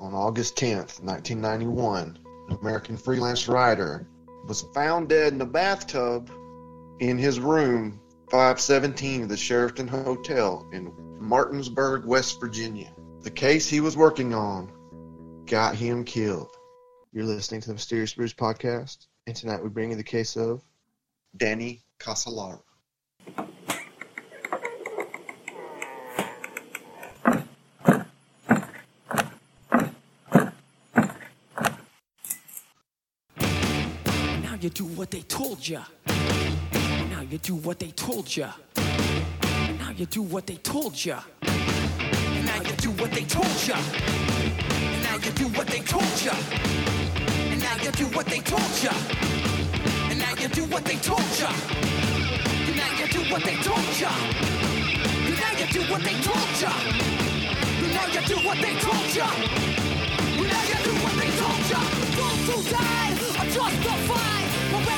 on August 10th, 1991, an American freelance writer, was found dead in a bathtub in his room 517 of the Sheraton Hotel in Martinsburg, West Virginia. The case he was working on got him killed. You're listening to the Mysterious Brews podcast, and tonight we bring you the case of Danny Casolaro. Do what they told ya. Now you do what they told ya. Now you do what they told ya. Now you do what they told ya. And now you do what they told ya. And now you do what they told ya. And now you do what they told ya. And now you do what they told ya. And now you do what they told ya. And now you do what they told ya. And now you do what they told ya. Those who died are justified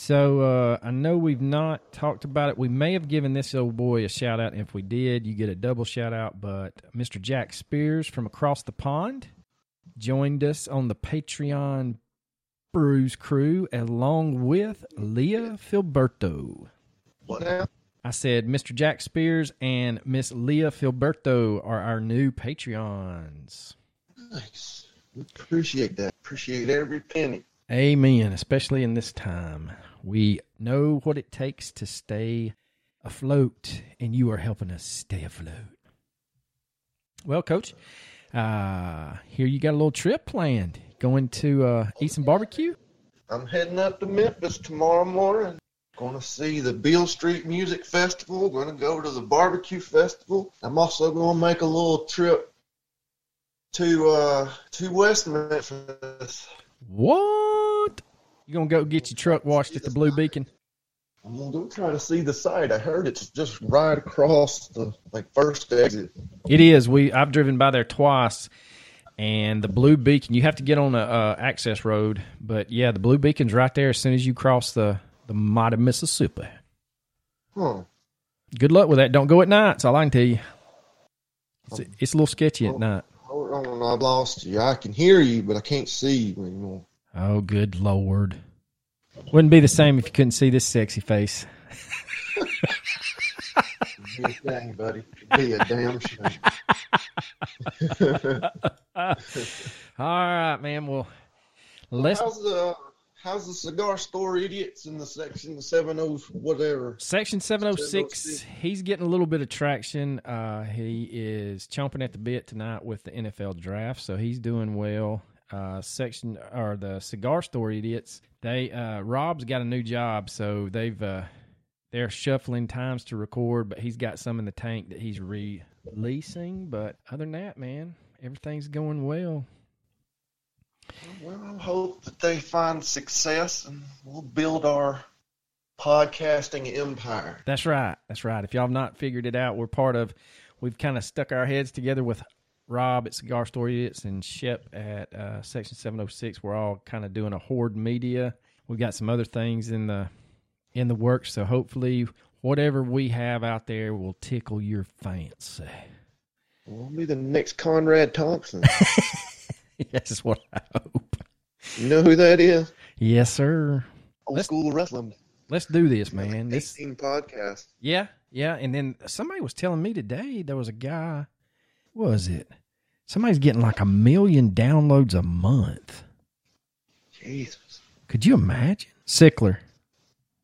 So uh, I know we've not talked about it. We may have given this old boy a shout out. If we did, you get a double shout out. But Mr. Jack Spears from across the pond joined us on the Patreon Brews crew along with Leah Filberto. What now? I said Mr. Jack Spears and Miss Leah Filberto are our new Patreons. Nice. Appreciate that. Appreciate every penny. Amen. Especially in this time. We know what it takes to stay afloat, and you are helping us stay afloat. Well, Coach, uh, here you got a little trip planned. Going to uh, eat some barbecue? I'm heading up to Memphis tomorrow morning. Going to see the Beale Street Music Festival. Going to go to the barbecue festival. I'm also going to make a little trip to uh to West Memphis. What? You gonna go get your truck washed at the Blue Beacon? I'm gonna go try to see the site. I heard it's just right across the like first exit. It is. We I've driven by there twice, and the Blue Beacon. You have to get on a uh, access road, but yeah, the Blue Beacon's right there as soon as you cross the the mighty Mississippi. Huh. Good luck with that. Don't go at night. That's all I can tell you. It's, it's a little sketchy at night. Hold on, I've lost you. I can hear you, but I can't see you anymore. Oh, good lord! Wouldn't be the same if you couldn't see this sexy face. Be a shame, buddy. Be a damn shame. All right, man. Well, let's How's the how's the cigar store idiots in the section seven oh whatever? Section 706, 706. he's getting a little bit of traction. Uh, he is chomping at the bit tonight with the NFL draft, so he's doing well. Uh, section or the cigar store idiots, they uh, Rob's got a new job, so they've uh, they're shuffling times to record, but he's got some in the tank that he's releasing. But other than that, man, everything's going well. Well, I hope that they find success and we'll build our podcasting empire. That's right. That's right. If y'all have not figured it out, we're part of. We've kind of stuck our heads together with Rob at Cigar Store Idiots and Shep at uh, Section Seven Hundred Six. We're all kind of doing a horde media. We've got some other things in the in the works, so hopefully, whatever we have out there will tickle your fancy. We'll be the next Conrad Thompson. That's what I hope. you know who that is? Yes, sir. Old Let's- school wrestling. Let's do this, man. This 18 podcast. Yeah, yeah. And then somebody was telling me today there was a guy. What was it? Somebody's getting like a million downloads a month. Jesus. Could you imagine? Sickler.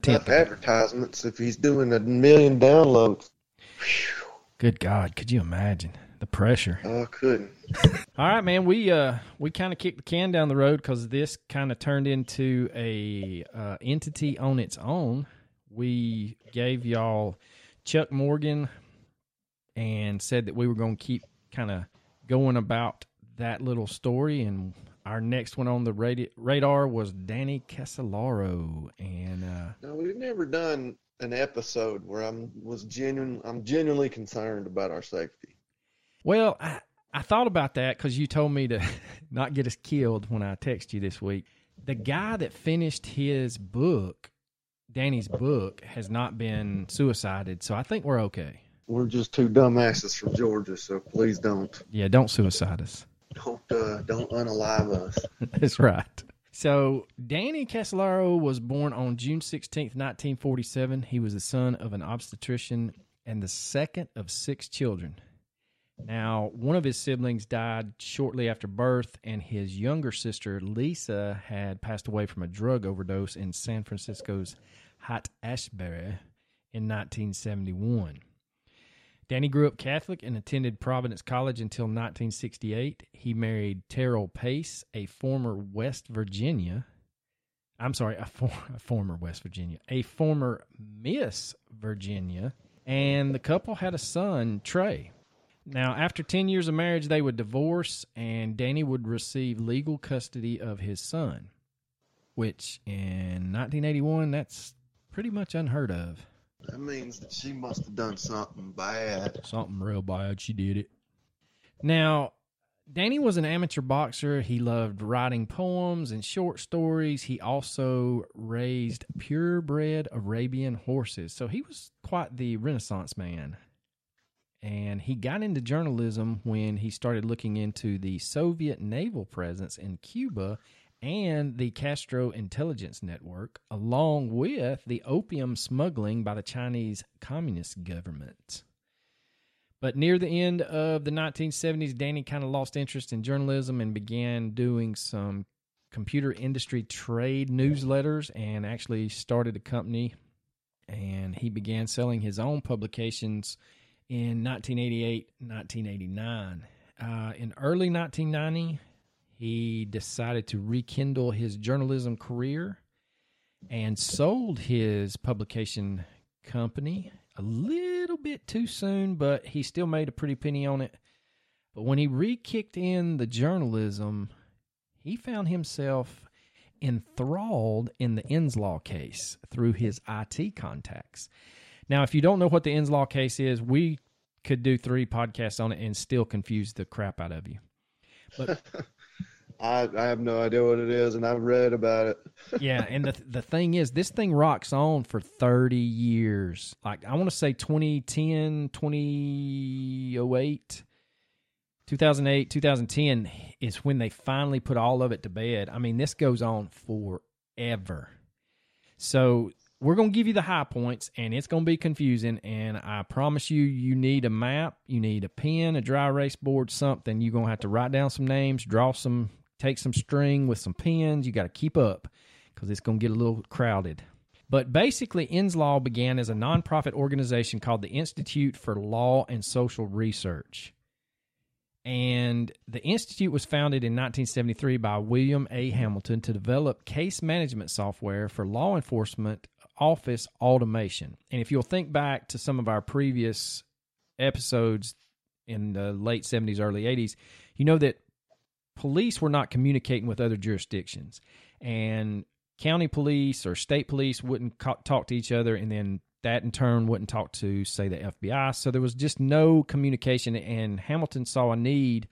Tough advertisements if he's doing a million downloads. Phew. Good God, could you imagine the pressure? Oh, I couldn't. All right, man. We uh we kind of kicked the can down the road because this kind of turned into a uh, entity on its own. We gave y'all Chuck Morgan and said that we were going to keep kind of going about that little story. And our next one on the radi- radar was Danny Casolaro, and uh, no, we've never done an episode where I'm was genuine. I'm genuinely concerned about our safety. Well, I, I thought about that because you told me to not get us killed when I text you this week. The guy that finished his book, Danny's book, has not been suicided, so I think we're okay. We're just two dumbasses from Georgia, so please don't Yeah, don't suicide us. don't uh, don't unalive us. That's right. So, Danny Casolaro was born on June 16th, 1947. He was the son of an obstetrician and the second of six children. Now, one of his siblings died shortly after birth, and his younger sister, Lisa, had passed away from a drug overdose in San Francisco's Hot Ashbury in 1971. Danny grew up Catholic and attended Providence College until 1968. He married Terrell Pace, a former West Virginia. I'm sorry, a, for, a former West Virginia, a former Miss Virginia, and the couple had a son, Trey. Now, after 10 years of marriage, they would divorce, and Danny would receive legal custody of his son, which in 1981, that's pretty much unheard of. That means that she must have done something bad. Something real bad. She did it. Now, Danny was an amateur boxer. He loved writing poems and short stories. He also raised purebred Arabian horses. So he was quite the Renaissance man. And he got into journalism when he started looking into the Soviet naval presence in Cuba and the Castro intelligence network, along with the opium smuggling by the Chinese Communist government. But near the end of the 1970s, Danny kind of lost interest in journalism and began doing some computer industry trade newsletters and actually started a company. And he began selling his own publications in 1988 1989. Uh, in early 1990, he decided to rekindle his journalism career and sold his publication company a little bit too soon, but he still made a pretty penny on it. But when he re kicked in the journalism, he found himself enthralled in the Inslaw case through his IT contacts. Now, if you don't know what the Inslaw case is, we could do three podcasts on it and still confuse the crap out of you. But I, I have no idea what it is, and I've read about it. yeah, and the the thing is, this thing rocks on for 30 years. Like, I want to say 2010, 2008, 2008, 2010 is when they finally put all of it to bed. I mean, this goes on forever. So, we're going to give you the high points, and it's going to be confusing. And I promise you, you need a map, you need a pen, a dry erase board, something. You're going to have to write down some names, draw some take some string with some pins. You got to keep up because it's going to get a little crowded. But basically, Inslaw began as a nonprofit organization called the Institute for Law and Social Research. And the Institute was founded in 1973 by William A. Hamilton to develop case management software for law enforcement office automation. And if you'll think back to some of our previous episodes in the late 70s, early 80s, you know that police were not communicating with other jurisdictions. And county police or state police wouldn't co- talk to each other, and then that in turn wouldn't talk to, say, the FBI. So there was just no communication, and Hamilton saw a need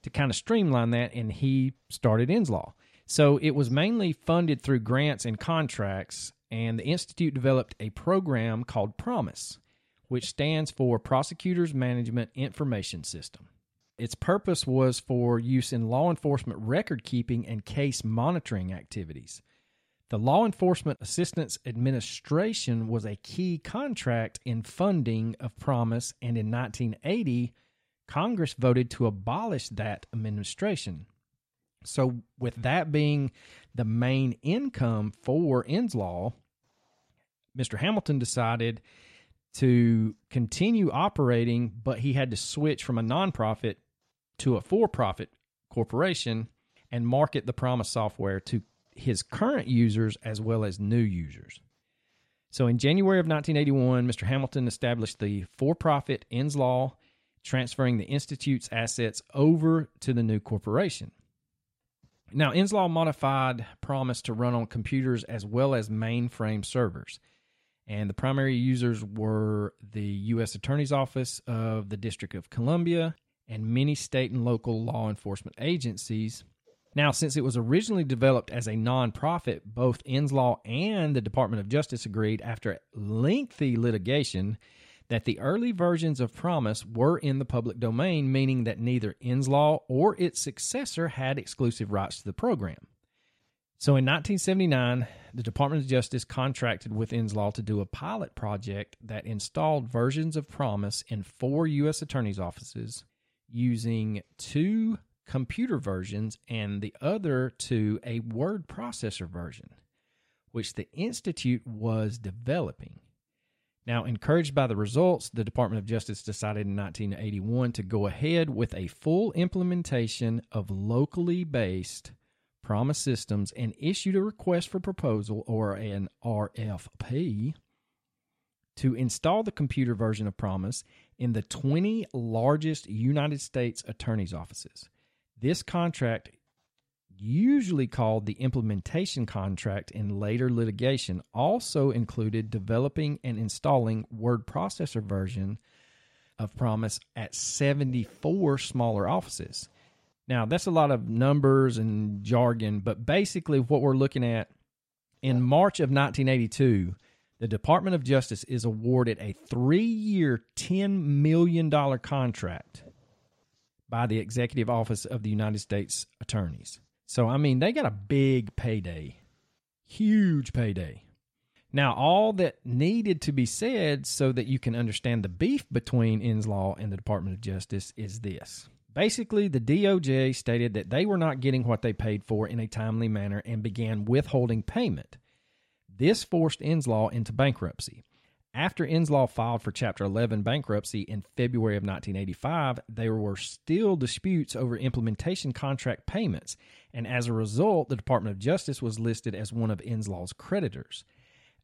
to kind of streamline that, and he started Inslaw. So it was mainly funded through grants and contracts, and the Institute developed a program called PROMIS, which stands for Prosecutors Management Information System. Its purpose was for use in law enforcement record keeping and case monitoring activities. The Law Enforcement Assistance Administration was a key contract in funding of PROMIS, and in 1980, Congress voted to abolish that administration. So, with that being the main income for Inslaw, Mr. Hamilton decided to continue operating, but he had to switch from a nonprofit to a for profit corporation and market the PROMIS software to his current users as well as new users. So in January of 1981, Mr. Hamilton established the for profit Inslaw, transferring the Institute's assets over to the new corporation. Now, Inslaw modified PROMIS to run on computers as well as mainframe servers. And the primary users were the U.S. Attorney's Office of the District of Columbia and many state and local law enforcement agencies. Now, since it was originally developed as a nonprofit, both Inslaw and the Department of Justice agreed after lengthy litigation that the early versions of PROMIS were in the public domain, meaning that neither Inslaw or its successor had exclusive rights to the program. So in 1979, the Department of Justice contracted with Inslaw to do a pilot project that installed versions of PROMIS in four U.S. attorneys' offices using two computer versions and the other two a word processor version, which the Institute was developing. Now, encouraged by the results, the Department of Justice decided in 1981 to go ahead with a full implementation of locally based PROMIS systems and issued a request for proposal or an RFP to install the computer version of PROMIS in the 20 largest United States attorneys' offices. This contract, usually called the implementation contract in later litigation, also included developing and installing word processor version of PROMIS at 74 smaller offices. Now, that's a lot of numbers and jargon, but basically what we're looking at in March of 1982, the Department of Justice is awarded a three year, $10 million contract by the Executive Office of the United States Attorneys. So, I mean, they got a big payday, huge payday. Now, all that needed to be said so that you can understand the beef between Inslaw and the Department of Justice is this. Basically, the DOJ stated that they were not getting what they paid for in a timely manner and began withholding payment. This forced Inslaw into bankruptcy. After Inslaw filed for Chapter 11 bankruptcy in February of 1985, there were still disputes over implementation contract payments, and as a result, the Department of Justice was listed as one of Inslaw's creditors.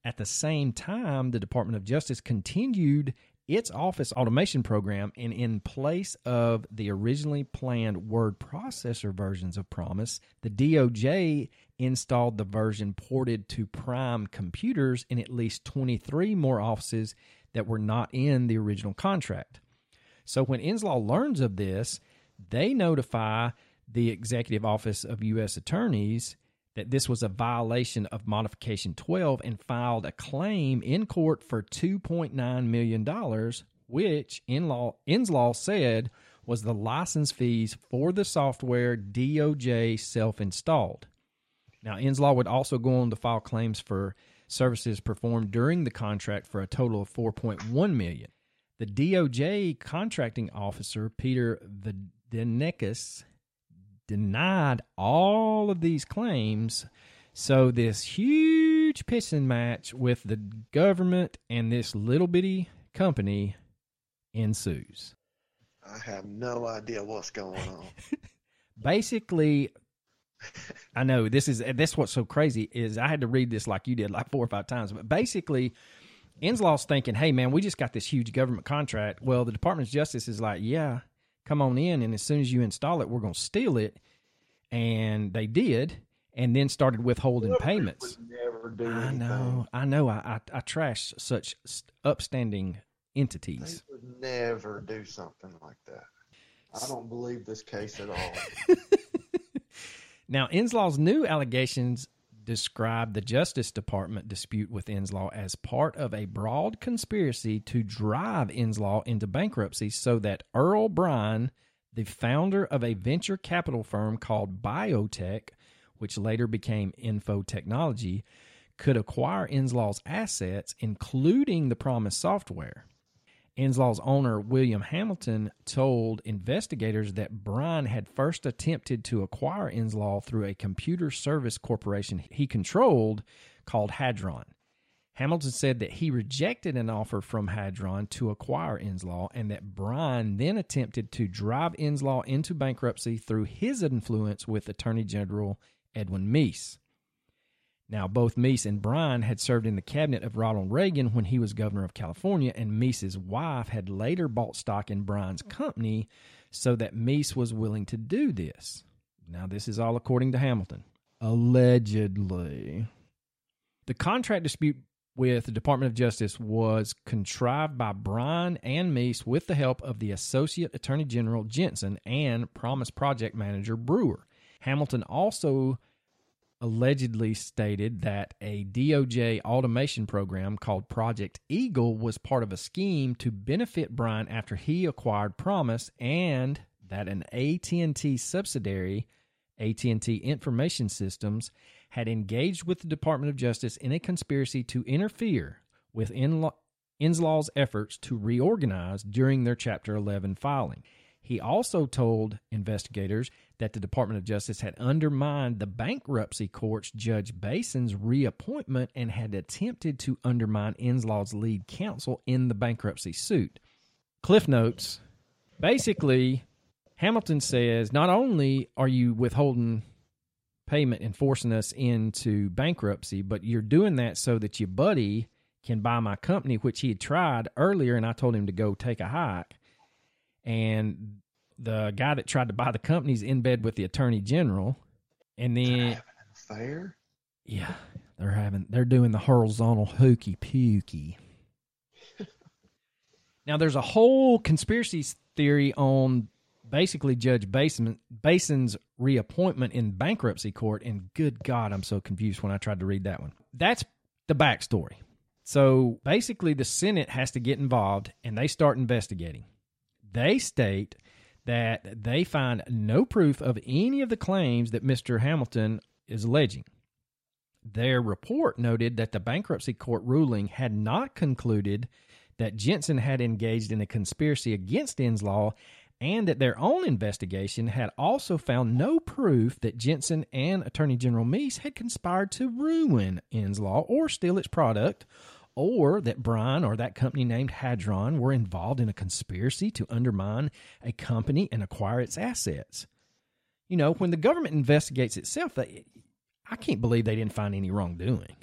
At the same time, the Department of Justice continued its office automation program, and in place of the originally planned word processor versions of PROMIS, the DOJ installed the version ported to Prime computers in at least 23 more offices that were not in the original contract. So when Inslaw learns of this, they notify the Executive Office of U.S. Attorneys that this was a violation of Modification 12 and filed a claim in court for $2.9 million, which Inlaw, Inslaw said was the license fees for the software DOJ self installed. Now, Inslaw would also go on to file claims for services performed during the contract for a total of 4.1 million. The DOJ contracting officer, Peter Videnieks, denied all of these claims. So this huge pissing match with the government and this little bitty company ensues. I have no idea what's going on. Basically, I know this is that's what's so crazy is I had to read this like you did like four or five times. But basically, Inslaw's thinking, "Hey man, we just got this huge government contract." Well, the Department of Justice is like, "Yeah, come on in, and as soon as you install it, we're going to steal it." And they did, and then started withholding payments. Never do I know, I know. I I, I trash such upstanding entities. They would never do something like that. I don't believe this case at all. Now, Inslaw's new allegations describe the Justice Department dispute with Inslaw as part of a broad conspiracy to drive Inslaw into bankruptcy so that Earl Brian, the founder of a venture capital firm called Biotech, which later became Info Technology, could acquire Inslaw's assets, including the promised software. Inslaw's owner, William Hamilton, told investigators that Brian had first attempted to acquire Inslaw through a computer service corporation he controlled called Hadron. Hamilton said that he rejected an offer from Hadron to acquire Inslaw and that Brian then attempted to drive Inslaw into bankruptcy through his influence with Attorney General Edwin Meese. Now, both Meese and Brian had served in the cabinet of Ronald Reagan when he was governor of California, and Meese's wife had later bought stock in Brian's company so that Meese was willing to do this. Now, this is all according to Hamilton. Allegedly. The contract dispute with the Department of Justice was contrived by Brian and Meese with the help of the Associate Attorney General Jensen and PROMIS Project Manager Brewer. Hamilton also allegedly stated that a DOJ automation program called Project Eagle was part of a scheme to benefit Brian after he acquired PROMIS and that an AT&T subsidiary AT&T Information Systems had engaged with the Department of Justice in a conspiracy to interfere with Inla- efforts to reorganize during their Chapter 11 filing. He also told investigators that the Department of Justice had undermined the bankruptcy court's Judge Bason's reappointment and had attempted to undermine Inslaw's lead counsel in the bankruptcy suit. Cliff notes basically, Hamilton says not only are you withholding payment and forcing us into bankruptcy, but you're doing that so that your buddy can buy my company, which he had tried earlier, and I told him to go take a hike. And the guy that tried to buy the company's in bed with the attorney general, and then Fair. yeah, they're having they're doing the horizontal hokey pokey. now there's a whole conspiracy theory on basically Judge Basin, Bason's reappointment in bankruptcy court, and good God, I'm so confused when I tried to read that one. That's the backstory. So basically, the Senate has to get involved and they start investigating. They state that they find no proof of any of the claims that Mr. Hamilton is alleging. Their report noted that the bankruptcy court ruling had not concluded that Jensen had engaged in a conspiracy against Inslaw and that their own investigation had also found no proof that Jensen and Attorney General Meese had conspired to ruin Inslaw or steal its product, or that Brian or that company named Hadron were involved in a conspiracy to undermine a company and acquire its assets. You know, when the government investigates itself, I can't believe they didn't find any wrongdoing.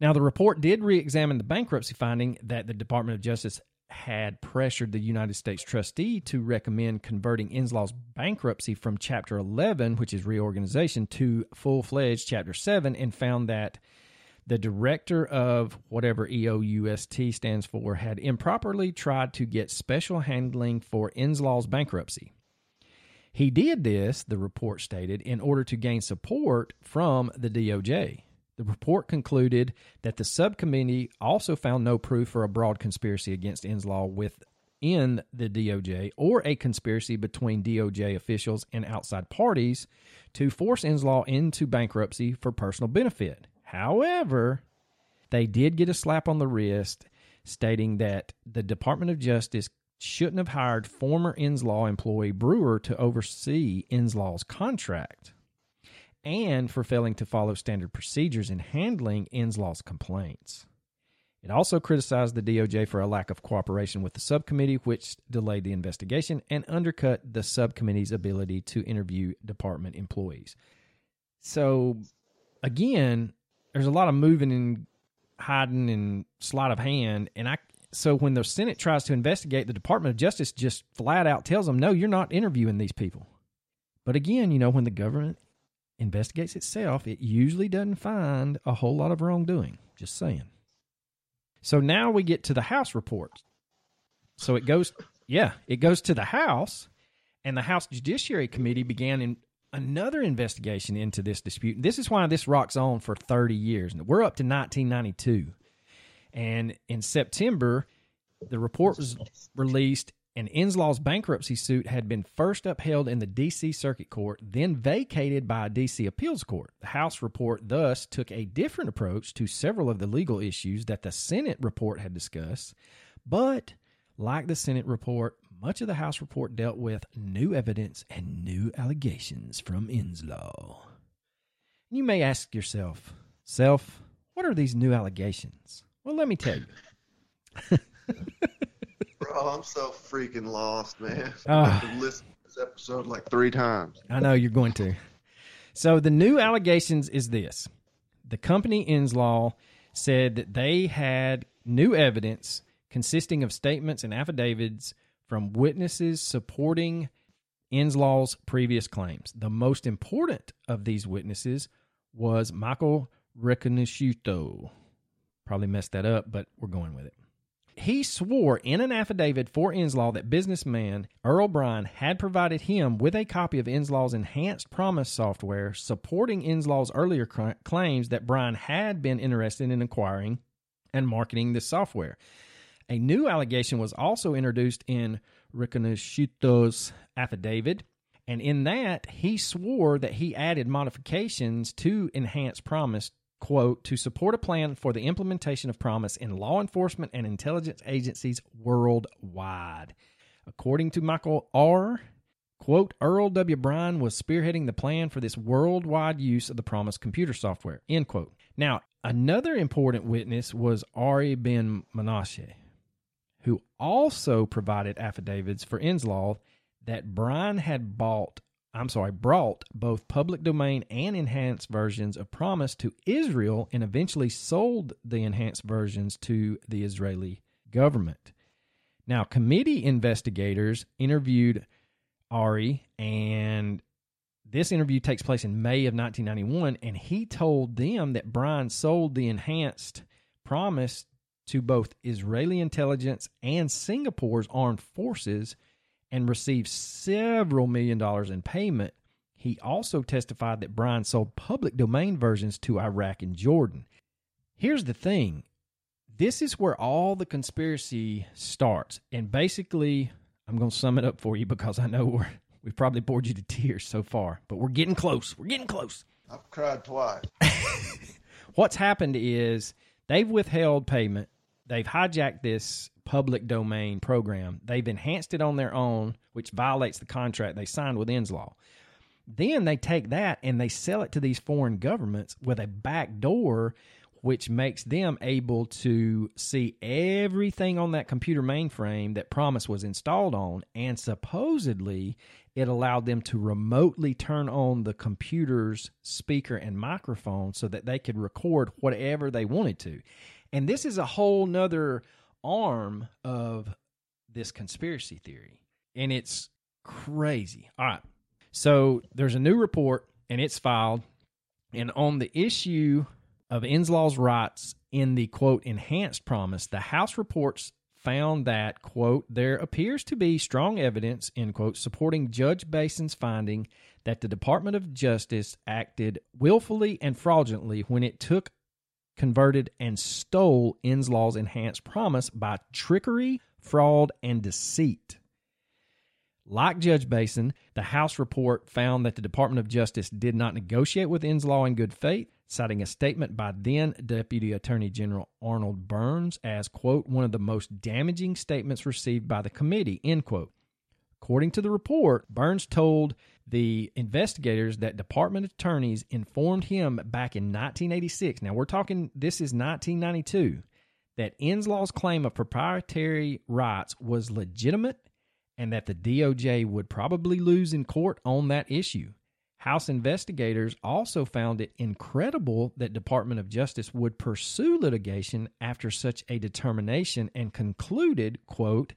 Now, the report did re examine the bankruptcy finding that the Department of Justice had pressured the United States trustee to recommend converting Inslaw's bankruptcy from Chapter 11, which is reorganization, to full fledged Chapter 7, and found that the director of whatever EOUST stands for had improperly tried to get special handling for Inslaw's bankruptcy. He did this, the report stated, in order to gain support from the DOJ. The report concluded that the subcommittee also found no proof for a broad conspiracy against Inslaw within the DOJ or a conspiracy between DOJ officials and outside parties to force Inslaw into bankruptcy for personal benefit. However, they did get a slap on the wrist stating that the Department of Justice shouldn't have hired former Inslaw employee Brewer to oversee Inslaw's contract and for failing to follow standard procedures in handling Inslaw's complaints. It also criticized the DOJ for a lack of cooperation with the subcommittee, which delayed the investigation and undercut the subcommittee's ability to interview department employees. So, again, there's a lot of moving and hiding and sleight of hand. And I, so when the Senate tries to investigate, the Department of Justice just flat out tells them, no, you're not interviewing these people. But again, you know, when the government investigates itself, it usually doesn't find a whole lot of wrongdoing. Just saying. So now we get to the House report. So it goes, yeah, it goes to the House, and the House Judiciary Committee began in another investigation into this dispute. This is why this rocks on for 30 years. We're up to 1992. And in September, the report was released, and Inslaw's bankruptcy suit had been first upheld in the D.C. Circuit Court, then vacated by a D.C. appeals court. The House report thus took a different approach to several of the legal issues that the Senate report had discussed, but like the Senate report, much of the House report dealt with new evidence and new allegations from Inslaw. You may ask yourself, self, what are these new allegations? Well, let me tell you. Bro, I'm so freaking lost, man. Ah. I've listened to this episode like three times. I know you're going to. So the new allegations is this: the company Inslaw said that they had new evidence consisting of statements and affidavits from witnesses supporting Inslaw's previous claims. The most important of these witnesses was Michael Riconosciuto. Probably messed that up, but we're going with it. He swore in an affidavit for Inslaw that businessman Earl Brian had provided him with a copy of Inslaw's enhanced PROMIS software supporting Inslaw's earlier claims that Brian had been interested in acquiring and marketing this software. A new allegation was also introduced in Riconosciuto's affidavit, and in that he swore that he added modifications to enhance PROMIS quote, to support a plan for the implementation of PROMIS in law enforcement and intelligence agencies worldwide. According to Michael R., quote, Earl W. Brian was spearheading the plan for this worldwide use of the PROMIS computer software, end quote. Now, another important witness was Ari Ben Menashe, who also provided affidavits for Inslaw that Brian had bought I'm sorry, brought both public domain and enhanced versions of PROMIS to Israel and eventually sold the enhanced versions to the Israeli government. Now, committee investigators interviewed Ari, and this interview takes place in May of 1991, and he told them that Brian sold the enhanced PROMIS to both Israeli intelligence and Singapore's armed forces and received several million dollars in payment. He also testified that Brian sold public domain versions to Iraq and Jordan. Here's the thing this is where all the conspiracy starts. And basically, I'm going to sum it up for you because I know we're, we've probably bored you to tears so far, but we're getting close. We're getting close. I've cried twice. What's happened is they've withheld payment, they've hijacked this public domain program. They've enhanced it on their own, which violates the contract they signed with Inslaw. Then they take that and they sell it to these foreign governments with a back door, which makes them able to see everything on that computer mainframe that PROMIS was installed on. And supposedly, it allowed them to remotely turn on the computer's speaker and microphone so that they could record whatever they wanted to. And this is a whole nother arm of this conspiracy theory. And it's crazy. All right. So there's a new report and it's filed. And on the issue of Inslaw's rights in the quote enhanced PROMIS, the House reports found that quote there appears to be strong evidence end quote supporting Judge Bason's finding that the Department of Justice acted willfully and fraudulently when it took converted, and stole Inslaw's enhanced PROMIS by trickery, fraud, and deceit. Like Judge Bason, the House report found that the Department of Justice did not negotiate with Inslaw in good faith, citing a statement by then Deputy Attorney General Arnold Burns as, quote, one of the most damaging statements received by the committee, end quote. According to the report, Burns told the investigators that department attorneys informed him back in 1986. Now we're talking, this is 1992, that Inslaw's claim of proprietary rights was legitimate and that the DOJ would probably lose in court on that issue. House investigators also found it incredible that Department of Justice would pursue litigation after such a determination and concluded, quote,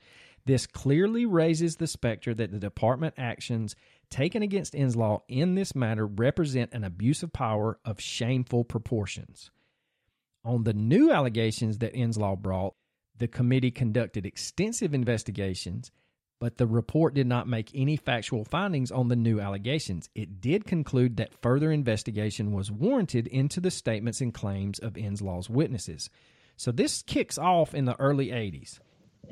this clearly raises the specter that the department actions taken against Inslaw in this matter represent an abuse of power of shameful proportions. On the new allegations that Inslaw brought, the committee conducted extensive investigations, but the report did not make any factual findings on the new allegations. It did conclude that further investigation was warranted into the statements and claims of Inslaw's witnesses. So this kicks off in the early 80s.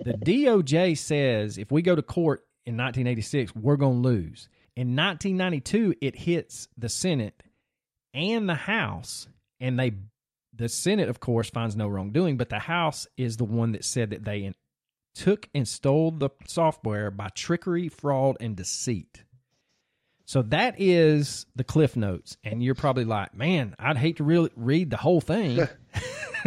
The DOJ says if we go to court in 1986, we're going to lose. In 1992, it hits the Senate and the House, and they, the Senate, of course, finds no wrongdoing, but the House is the one that said that they took and stole the software by trickery, fraud, and deceit. So that is the cliff notes, and you're probably like, "Man, I'd hate to really read the whole thing."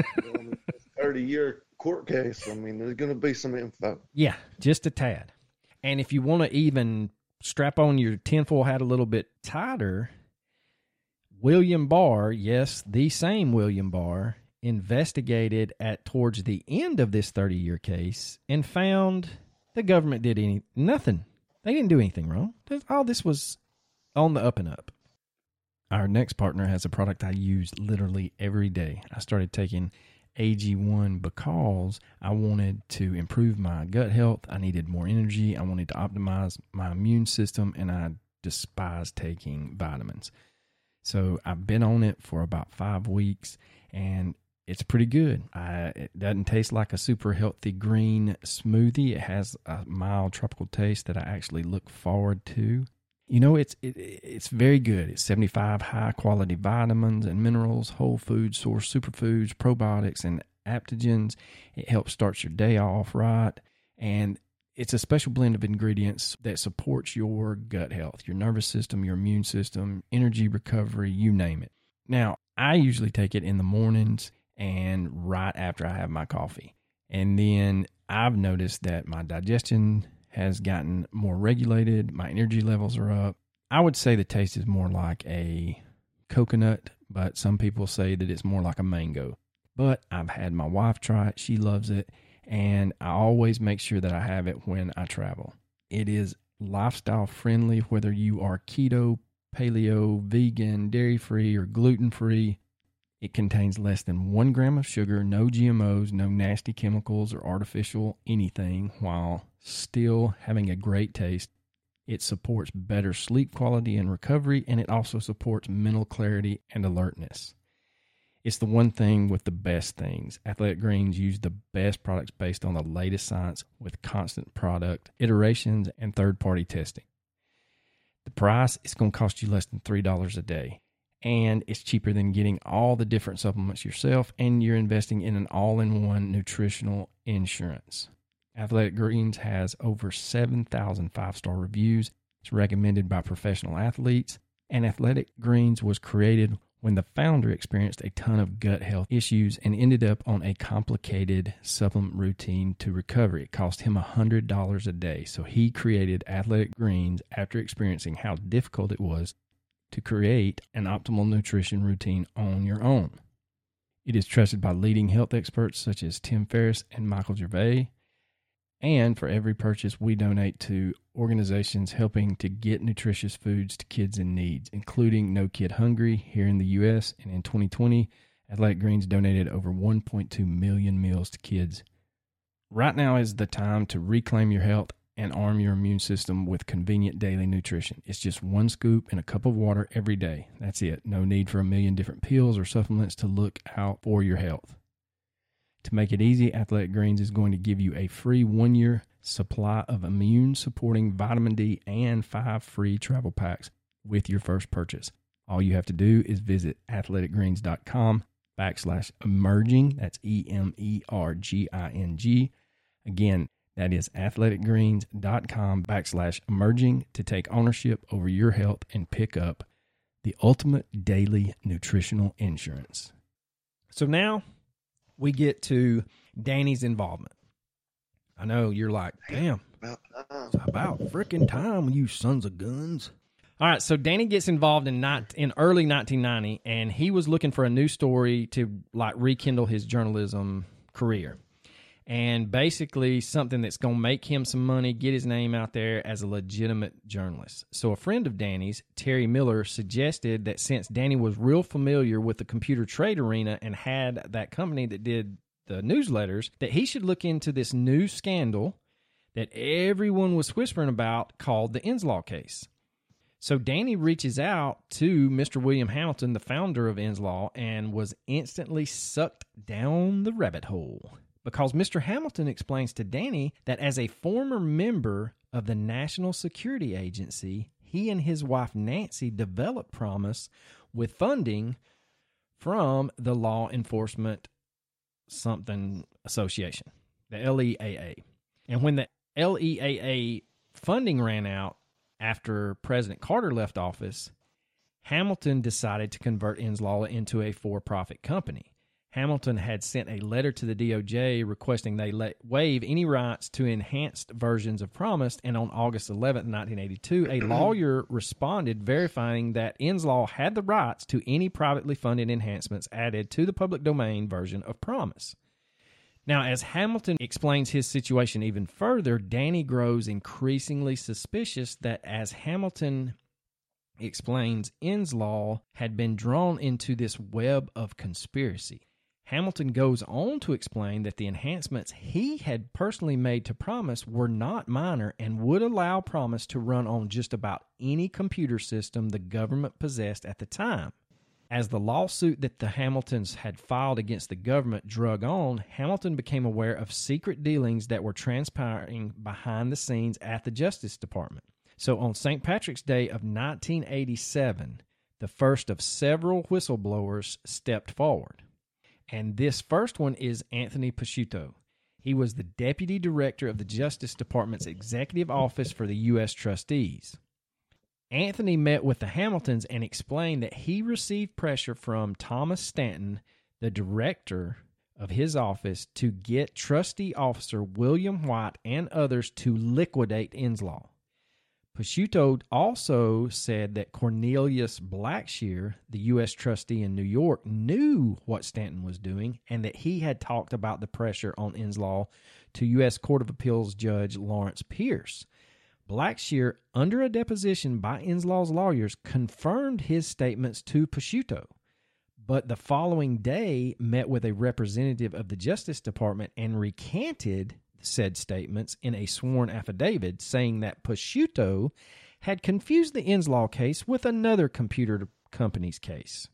Thirty year court case. I mean, there's going to be some info. Yeah, just a tad. And if you want to even strap on your tinfoil hat a little bit tighter, William Barr, yes, the same William Barr, investigated at towards the end of this 30 year case and found the government did any nothing. They didn't do anything wrong. All this was on the up and up. Our next partner has a product I use literally every day. I started taking AG1 because I wanted to improve my gut health. I needed more energy. I wanted to optimize my immune system, and I despise taking vitamins. So I've been on it for about five weeks, and it's pretty good. I, it doesn't taste like a super healthy green smoothie. It has a mild tropical taste that I actually look forward to. You know, it's it, it's very good. It's 75 high quality vitamins and minerals, whole food source superfoods, probiotics, and adaptogens. It helps start your day off right. And it's a special blend of ingredients that supports your gut health, your nervous system, your immune system, energy recovery, you name it. Now, I usually take it in the mornings and right after I have my coffee. And then I've noticed that my digestion has gotten more regulated. My energy levels are up. I would say the taste is more like a coconut, but some people say that it's more like a mango. But I've had my wife try it. She loves it. And I always make sure that I have it when I travel. It is lifestyle friendly, whether you are keto, paleo, vegan, dairy free, or gluten free. It contains less than one gram of sugar, no GMOs, no nasty chemicals or artificial anything, while still having a great taste. It supports better sleep quality and recovery, and it also supports mental clarity and alertness. It's the one thing with the best things. Athletic Greens use the best products based on the latest science with constant product iterations and third party testing. The price is going to cost you less than $3 a day and it's cheaper than getting all the different supplements yourself, and you're investing in an all in one nutritional insurance. Athletic Greens has over 7,000 five star reviews. It's recommended by professional athletes, and Athletic Greens was created when the founder experienced a ton of gut health issues and ended up on a complicated supplement routine to recover. It cost him $100 a day. So he created Athletic Greens after experiencing how difficult it was to create an optimal nutrition routine on your own. It is trusted by leading health experts such as Tim Ferriss and Michael Gervais. And for every purchase, we donate to organizations helping to get nutritious foods to kids in need, including No Kid Hungry here in the U.S. And in 2020, Athletic Greens donated over 1.2 million meals to kids. Right now is the time to reclaim your health and arm your immune system with convenient daily nutrition. It's just one scoop in a cup of water every day. That's it. No need for a million different pills or supplements to look out for your health. To make it easy, Athletic Greens is going to give you a free one year supply of immune supporting vitamin D and five free travel packs with your first purchase. All you have to do is visit athleticgreens.com backslash emerging. That's E M E R G I N G. Again, that is athleticgreens.com backslash emerging to take ownership over your health and pick up the ultimate daily nutritional insurance. So now we get to Danny's involvement. I know you're like, damn, About time. it's about freaking time, you sons of guns. All right, so Danny gets involved in not in early 1990, and he was looking for a new story to like rekindle his journalism career, and basically something that's going to make him some money, get his name out there as a legitimate journalist. So a friend of Danny's, Terry Miller, suggested that since Danny was real familiar with the computer trade arena and had that company that did the newsletters, that he should look into this new scandal that everyone was whispering about called the Inslaw case. So Danny reaches out to Mr. William Hamilton, the founder of Inslaw, and was instantly sucked down the rabbit hole. Because Mr. Hamilton explains to Danny that as a former member of the National Security Agency, he and his wife Nancy developed PROMIS with funding from the Law Enforcement Something Association, the LEAA. And when the LEAA funding ran out after President Carter left office, Hamilton decided to convert Inslaw into a for profit company. Hamilton had sent a letter to the DOJ requesting they let waive any rights to enhanced versions of PROMIS, and on August 11, 1982, a lawyer responded verifying that Inslaw had the rights to any privately funded enhancements added to the public domain version of PROMIS. Now, as Hamilton explains his situation even further, Danny grows increasingly suspicious that as Hamilton explains, Inslaw had been drawn into this web of conspiracy. Hamilton goes on to explain that the enhancements he had personally made to PROMIS were not minor and would allow PROMIS to run on just about any computer system the government possessed at the time. As the lawsuit that the Hamiltons had filed against the government drug on, Hamilton became aware of secret dealings that were transpiring behind the scenes at the Justice Department. So on St. Patrick's Day of 1987, the first of several whistleblowers stepped forward. And this first one is Anthony Pasciuto. He was the deputy director of the Justice Department's executive office for the U.S. trustees. Anthony met with the Hamiltons and explained that he received pressure from Thomas Stanton, the director of his office, to get trustee officer William White and others to liquidate Inslaw. Pasciuto also said that Cornelius Blackshear, the U.S. trustee in New York, knew what Stanton was doing and that he had talked about the pressure on Inslaw to U.S. Court of Appeals Judge Lawrence Pierce. Blackshear, under a deposition by Inslaw's lawyers, confirmed his statements to Pasciuto, but the following day met with a representative of the Justice Department and recanted said statements in a sworn affidavit saying that Pasciuto had confused the Inslaw case with another computer company's case.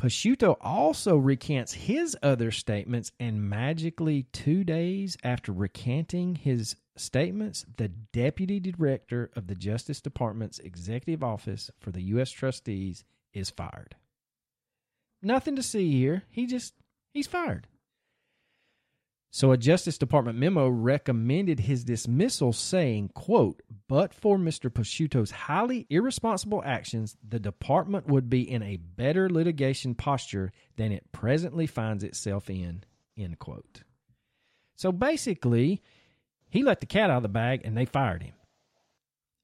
Pasciuto also recants his other statements, and magically, two days after recanting his statements, the deputy director of the Justice Department's executive office for the U.S. trustees is fired. Nothing to see here. He just, he's fired. So a Justice Department memo recommended his dismissal saying, quote, but for Mr. Pasciuto's highly irresponsible actions, the department would be in a better litigation posture than it presently finds itself in, end quote. So basically, he let the cat out of the bag and they fired him.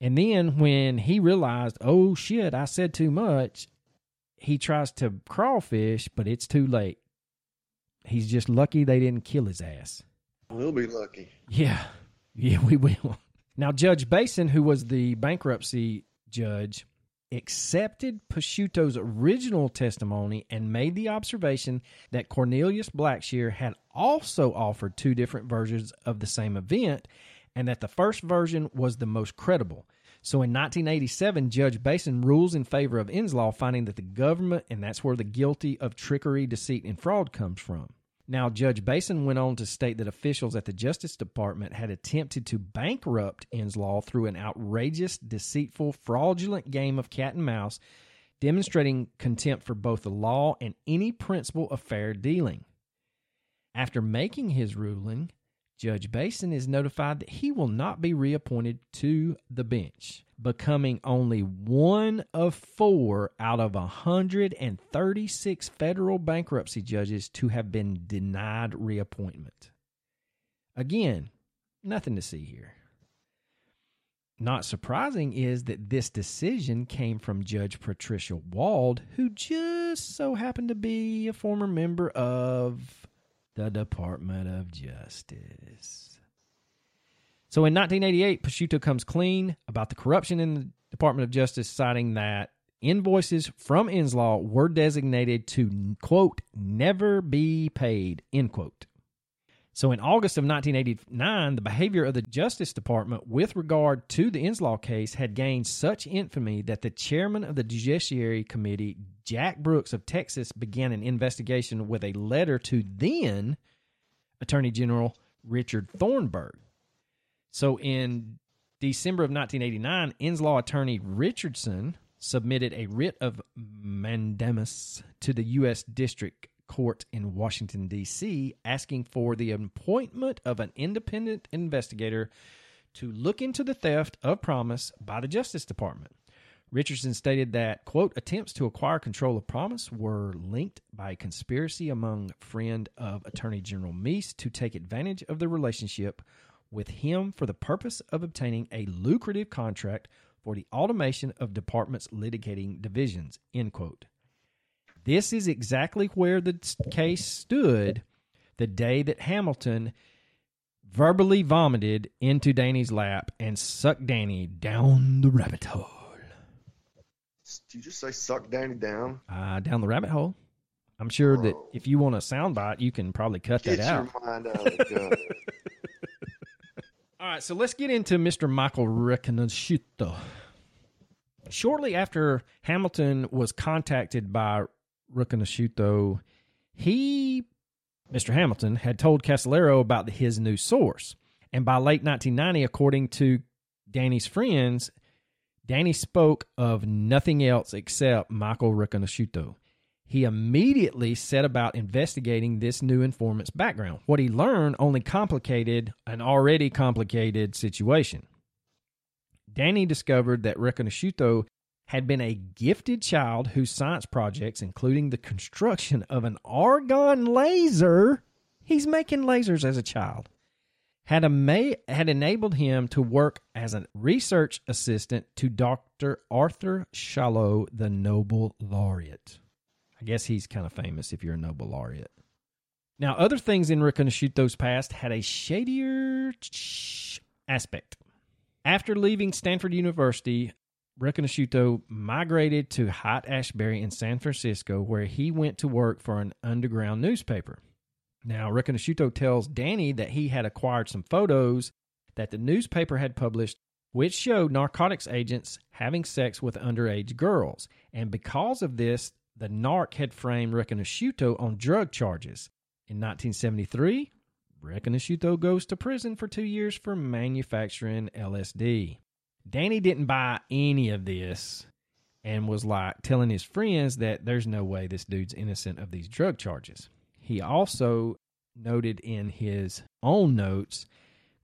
And then when he realized, oh shit, I said too much, he tries to crawfish, but it's too late. He's just lucky they didn't kill his ass. We'll be lucky. Yeah. Yeah, we will. Now, Judge Bason, who was the bankruptcy judge, accepted Pasciuto's original testimony and made the observation that Cornelius Blackshear had also offered two different versions of the same event and that the first version was the most credible. So in 1987, Judge Bason rules in favor of Inslaw, finding that the government, and that's where the guilty of trickery, deceit, and fraud comes from. Now, Judge Bason went on to state that officials at the Justice Department had attempted to bankrupt Inslaw through an outrageous, deceitful, fraudulent game of cat and mouse, demonstrating contempt for both the law and any principle of fair dealing. After making his ruling, Judge Bason is notified that he will not be reappointed to the bench, becoming only one of four out of 136 federal bankruptcy judges to have been denied reappointment. Again, nothing to see here. Not surprising is that this decision came from Judge Patricia Wald, who just so happened to be a former member of the Department of Justice. So in 1988, Pasciuto comes clean about the corruption in the Department of Justice, citing that invoices from Inslaw were designated to, quote, never be paid, end quote. So in August of 1989, the behavior of the Justice Department with regard to the Inslaw case had gained such infamy that the chairman of the Judiciary Committee, Jack Brooks of Texas, began an investigation with a letter to then Attorney General Richard Thornburgh. So in December of 1989, Inslaw attorney Richardson submitted a writ of mandamus to the U.S. District Court in Washington, D.C., asking for the appointment of an independent investigator to look into the theft of PROMIS by the Justice Department. Richardson stated that, quote, attempts to acquire control of PROMIS were linked by conspiracy among friend of Attorney General Meese to take advantage of the relationship with him for the purpose of obtaining a lucrative contract for the automation of department's litigating divisions, end quote. This is exactly where the case stood the day that Hamilton verbally vomited into Danny's lap and sucked Danny down the rabbit hole. Did you just say suck Danny down? Uh, down the rabbit hole. I'm sure that if you want a soundbite, you can probably cut Get that out. out. All right, so let's get into Mr. Michael Riconosciuto. Shortly after Hamilton was contacted by Riconosciuto, he, Mr. Hamilton, had told Casolaro about his new source. And by late 1990, according to Danny's friends, Danny spoke of nothing else except Michael Riconosciuto. He immediately set about investigating this new informant's background. What he learned only complicated an already complicated situation. Danny discovered that Riconosciuto had been a gifted child whose science projects, including the construction of an argon laser, he's making lasers as a child, had, ama- had enabled him to work as a research assistant to Dr. Arthur Schawlow, the Nobel laureate. I guess he's kind of famous if you're a Nobel laureate. Now, other things in Riconosciuto's past had a shadier aspect. After leaving Stanford University, Riconosciuto migrated to Haight-Ashbury in San Francisco, where he went to work for an underground newspaper. Now, Riconosciuto tells Danny that he had acquired some photos that the newspaper had published, which showed narcotics agents having sex with underage girls. And because of this, the narc had framed Riconosciuto on drug charges. In 1973, Riconosciuto goes to prison for two years for manufacturing LSD. Danny didn't buy any of this and was like telling his friends that there's no way this dude's innocent of these drug charges. He also noted in his own notes,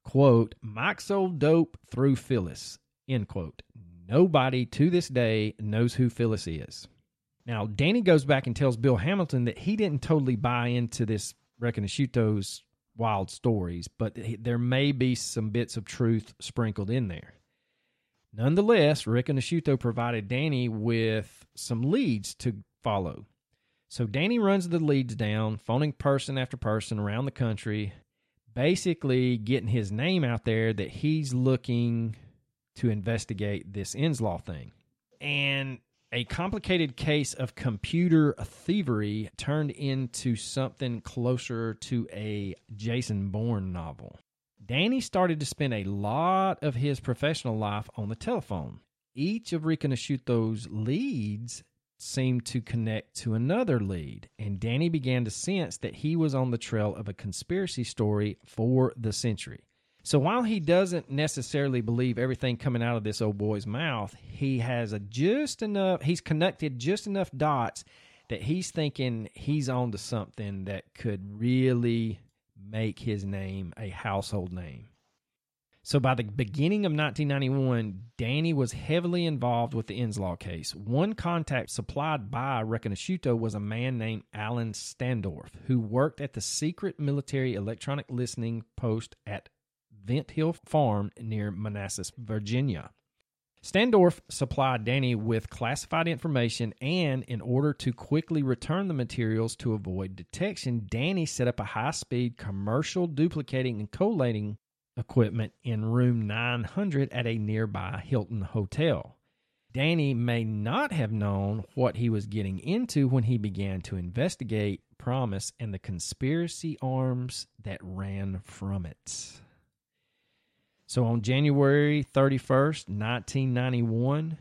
quote, Mike sold dope through Phyllis, end quote. Nobody to this day knows who Phyllis is. Now, Danny goes back and tells Bill Hamilton that he didn't totally buy into this Riconosciuto's wild stories, but there may be some bits of truth sprinkled in there. Nonetheless, Riconosciuto provided Danny with some leads to follow. So Danny runs the leads down, phoning person after person around the country, basically getting his name out there that he's looking to investigate this Inslaw thing. And a complicated case of computer thievery turned into something closer to a Jason Bourne novel. Danny started to spend a lot of his professional life on the telephone. Each of Riconosciuto's leads seemed to connect to another lead, and Danny began to sense that he was on the trail of a conspiracy story for the century. So while he doesn't necessarily believe everything coming out of this old boy's mouth, he has a just enough he's connected just enough dots that he's thinking he's on to something that could really make his name a household name. So by the beginning of 1991, Danny was heavily involved with the Inslaw case. One contact supplied by Riconosciuto was a man named Alan Standorf, who worked at the secret military electronic listening post at Vint Hill Farm near Manassas, Virginia. Standorf supplied Danny with classified information, and in order to quickly return the materials to avoid detection, Danny set up a high speed commercial duplicating and collating equipment in room 900 at a nearby Hilton hotel. Danny may not have known what he was getting into when he began to investigate PROMIS and the conspiracy arms that ran from it. So on January 31st, 1991,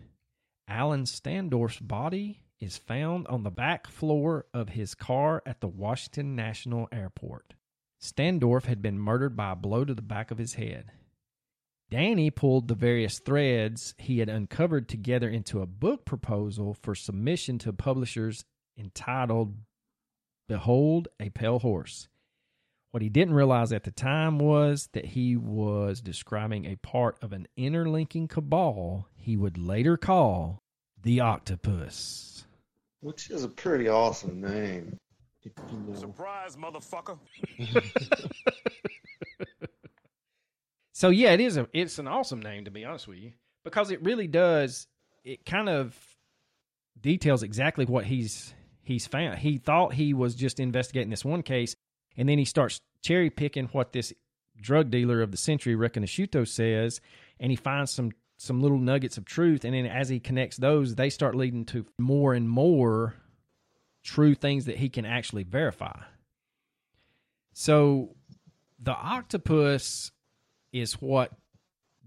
Alan Standorf's body is found on the back floor of his car at the Washington National Airport. Standorf had been murdered by a blow to the back of his head. Danny pulled the various threads he had uncovered together into a book proposal for submission to publishers entitled Behold a Pale Horse. What he didn't realize at the time was that he was describing a part of an interlinking cabal he would later call the Octopus. Which is a pretty awesome name. You know. Surprise, motherfucker. So yeah, it is a it's an awesome name to be honest with you because it really does it kind of details exactly what he's he's found. He thought he was just investigating this one case and then he starts cherry picking what this drug dealer of the century Riconosciuto says and he finds some some little nuggets of truth and then as he connects those they start leading to more and more true things that he can actually verify. So the octopus is what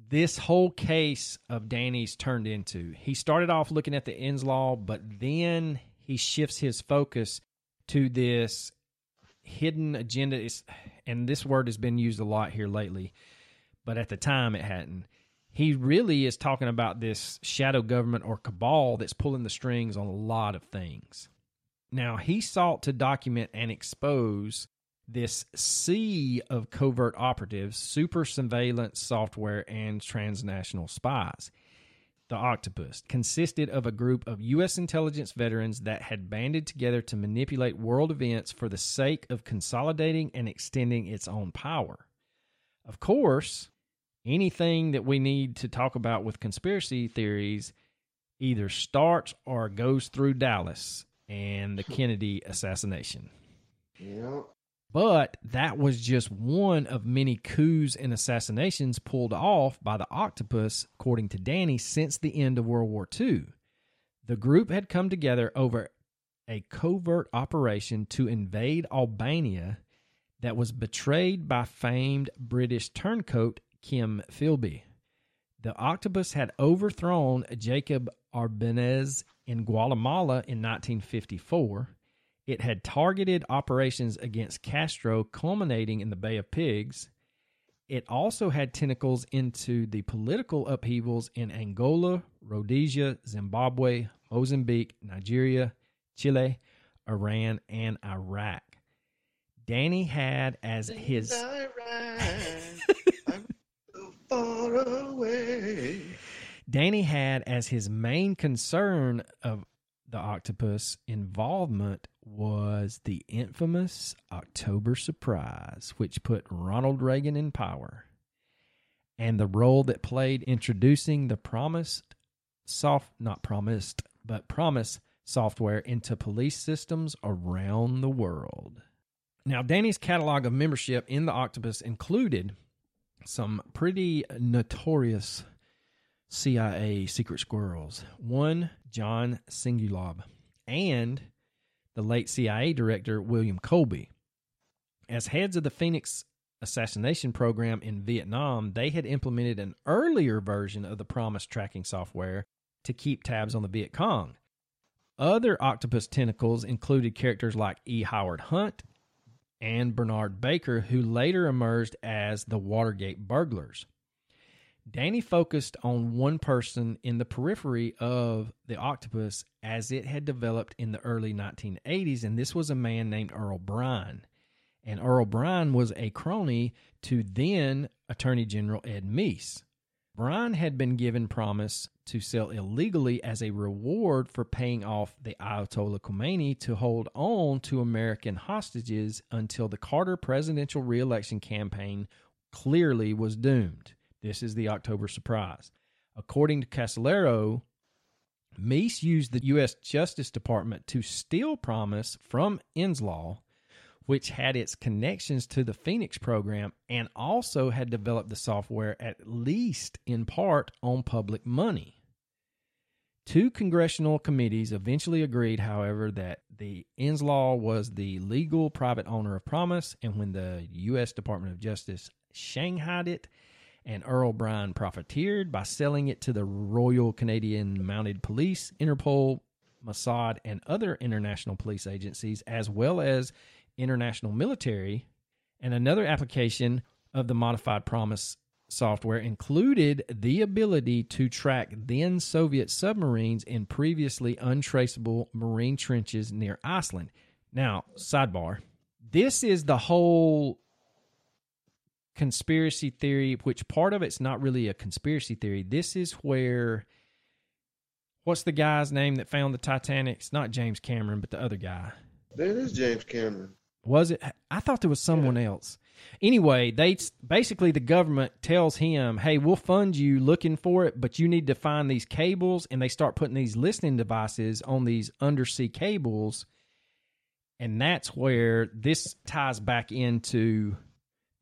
this whole case of Danny's turned into. He started off looking at the Inslaw, but then he shifts his focus to this hidden agenda is and this word has been used a lot here lately, but at the time it hadn't. He really is talking about this shadow government or cabal that's pulling the strings on a lot of things. Now, he sought to document and expose this sea of covert operatives, super surveillance software, and transnational spies. The Octopus consisted of a group of U.S. intelligence veterans that had banded together to manipulate world events for the sake of consolidating and extending its own power. Of course, anything that we need to talk about with conspiracy theories either starts or goes through Dallas and the Kennedy assassination. Yeah. But that was just one of many coups and assassinations pulled off by the octopus, according to Danny, since the end of World War II. The group had come together over a covert operation to invade Albania that was betrayed by famed British turncoat Kim Philby. The octopus had overthrown Jacob Arbenz in Guatemala in 1954 it had targeted operations against Castro, culminating in the Bay of Pigs. It also had tentacles into the political upheavals in Angola, Rhodesia, Zimbabwe, Mozambique, Nigeria, Chile, Iran, and Iraq. Danny had as his. Danny had as his main concern of the octopus involvement was the infamous October surprise, which put Ronald Reagan in power, and the role that played introducing the promised soft not promised, but PROMIS software into police systems around the world. Now, Danny's catalog of membership in the Octopus included some pretty notorious CIA secret squirrels. One, John Singlaub, and the late CIA director, William Colby. As heads of the Phoenix assassination program in Vietnam, they had implemented an earlier version of the PROMIS tracking software to keep tabs on the Viet Cong. Other octopus tentacles included characters like E. Howard Hunt and Bernard Barker, who later emerged as the Watergate burglars. Danny focused on one person in the periphery of the octopus as it had developed in the early 1980s, and this was a man named Earl Brian. And Earl Brian was a crony to then Attorney General Ed Meese. Brian had been given PROMIS to sell illegally as a reward for paying off the Ayatollah Khomeini to hold on to American hostages until the Carter presidential reelection campaign clearly was doomed. This is the October surprise. According to Casolaro, Meese used the U.S. Justice Department to steal PROMIS from Inslaw, which had its connections to the Phoenix program and also had developed the software at least in part on public money. Two congressional committees eventually agreed, however, that the Inslaw was the legal private owner of PROMIS, and when the U.S. Department of Justice shanghaied it, and Earl Brian profiteered by selling it to the Royal Canadian Mounted Police, Interpol, Mossad, and other international police agencies, as well as international military. And another application of the modified PROMIS software included the ability to track then Soviet submarines in previously untraceable marine trenches near Iceland. Now, sidebar. This is the whole conspiracy theory, which part of it's not really a conspiracy theory. This is where what's the guy's name that found the Titanic? It's not James Cameron, but the other guy. That is James Cameron. Was it? I thought there was someone yeah. else. Anyway, they basically the government tells him, "Hey, we'll fund you looking for it, but you need to find these cables." And they start putting these listening devices on these undersea cables, and that's where this ties back into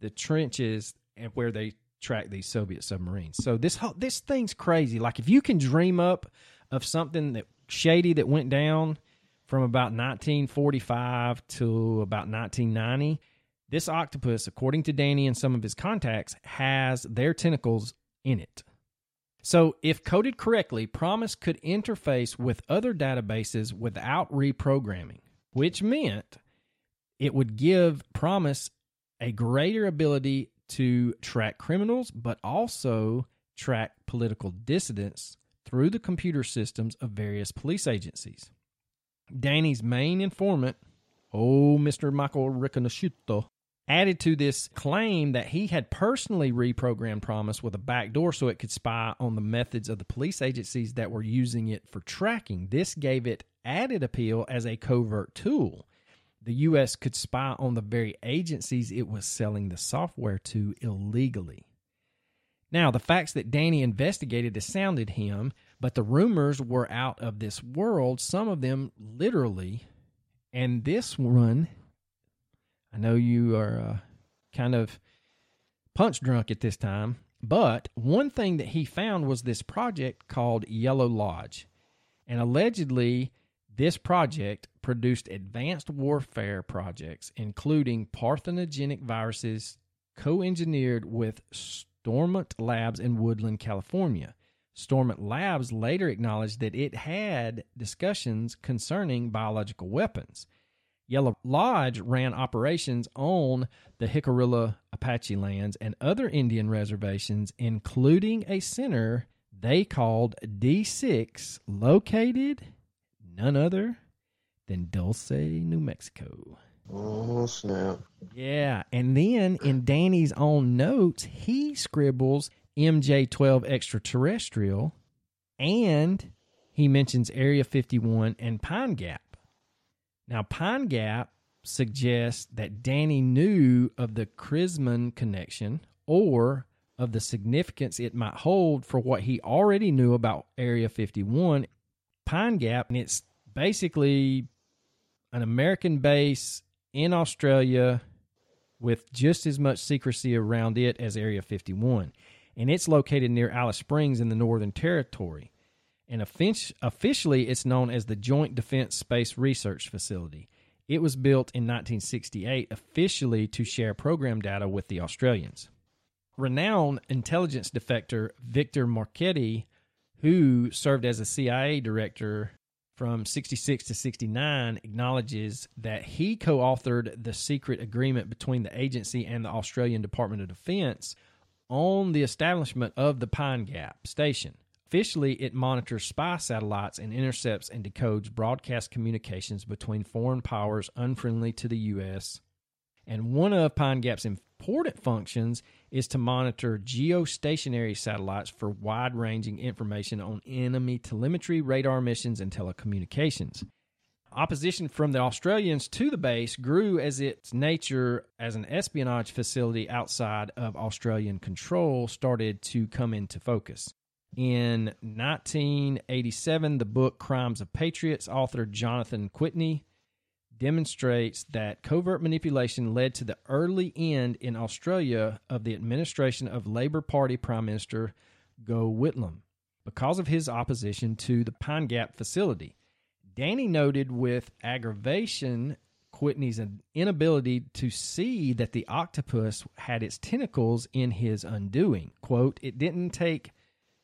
the trenches and where they track these Soviet submarines. So this whole, this thing's crazy. Like if you can dream up of something that shady that went down from about 1945 to about 1990. This octopus, according to Danny and some of his contacts, has their tentacles in it. So, if coded correctly, PROMIS could interface with other databases without reprogramming, which meant it would give PROMIS a greater ability to track criminals, but also track political dissidents through the computer systems of various police agencies. Danny's main informant, oh, Mr. Michael Riconosciuto, added to this claim that he had personally reprogrammed PROMIS with a backdoor so it could spy on the methods of the police agencies that were using it for tracking. This gave it added appeal as a covert tool. The U.S. could spy on the very agencies it was selling the software to illegally. Now, the facts that Danny investigated astounded him, but the rumors were out of this world, some of them literally. And this one, I know you are uh, kind of punch drunk at this time, but one thing that he found was this project called Yellow Lodge. And allegedly, this project produced advanced warfare projects, including parthenogenic viruses co engineered with Stormont Labs in Woodland, California. Stormont Labs later acknowledged that it had discussions concerning biological weapons. Yellow Lodge ran operations on the Jicarilla Apache lands and other Indian reservations, including a center they called D6, located none other than Dulce, New Mexico. Oh, snap. Yeah. And then in Danny's own notes, he scribbles MJ12 extraterrestrial and he mentions Area 51 and Pine Gap. Now, Pine Gap suggests that Danny knew of the Chrisman connection or of the significance it might hold for what he already knew about Area 51. Pine Gap, and it's basically an American base in Australia with just as much secrecy around it as Area 51. And it's located near Alice Springs in the Northern Territory. And officially, it's known as the Joint Defense Space Research Facility. It was built in 1968 officially to share program data with the Australians. Renowned intelligence defector Victor Marchetti, who served as a CIA director from 66 to 69 acknowledges that he co authored the secret agreement between the agency and the Australian Department of Defense on the establishment of the Pine Gap station. Officially, it monitors spy satellites and intercepts and decodes broadcast communications between foreign powers unfriendly to the U.S. And one of Pine Gap's important functions is to monitor geostationary satellites for wide ranging information on enemy telemetry, radar missions, and telecommunications. Opposition from the Australians to the base grew as its nature as an espionage facility outside of Australian control started to come into focus. In 1987, the book Crimes of Patriots, author Jonathan Kwitny demonstrates that covert manipulation led to the early end in Australia of the administration of Labor Party Prime Minister Gough Whitlam because of his opposition to the Pine Gap facility. Danny noted with aggravation Kwitny's inability to see that the octopus had its tentacles in his undoing. Quote, it didn't take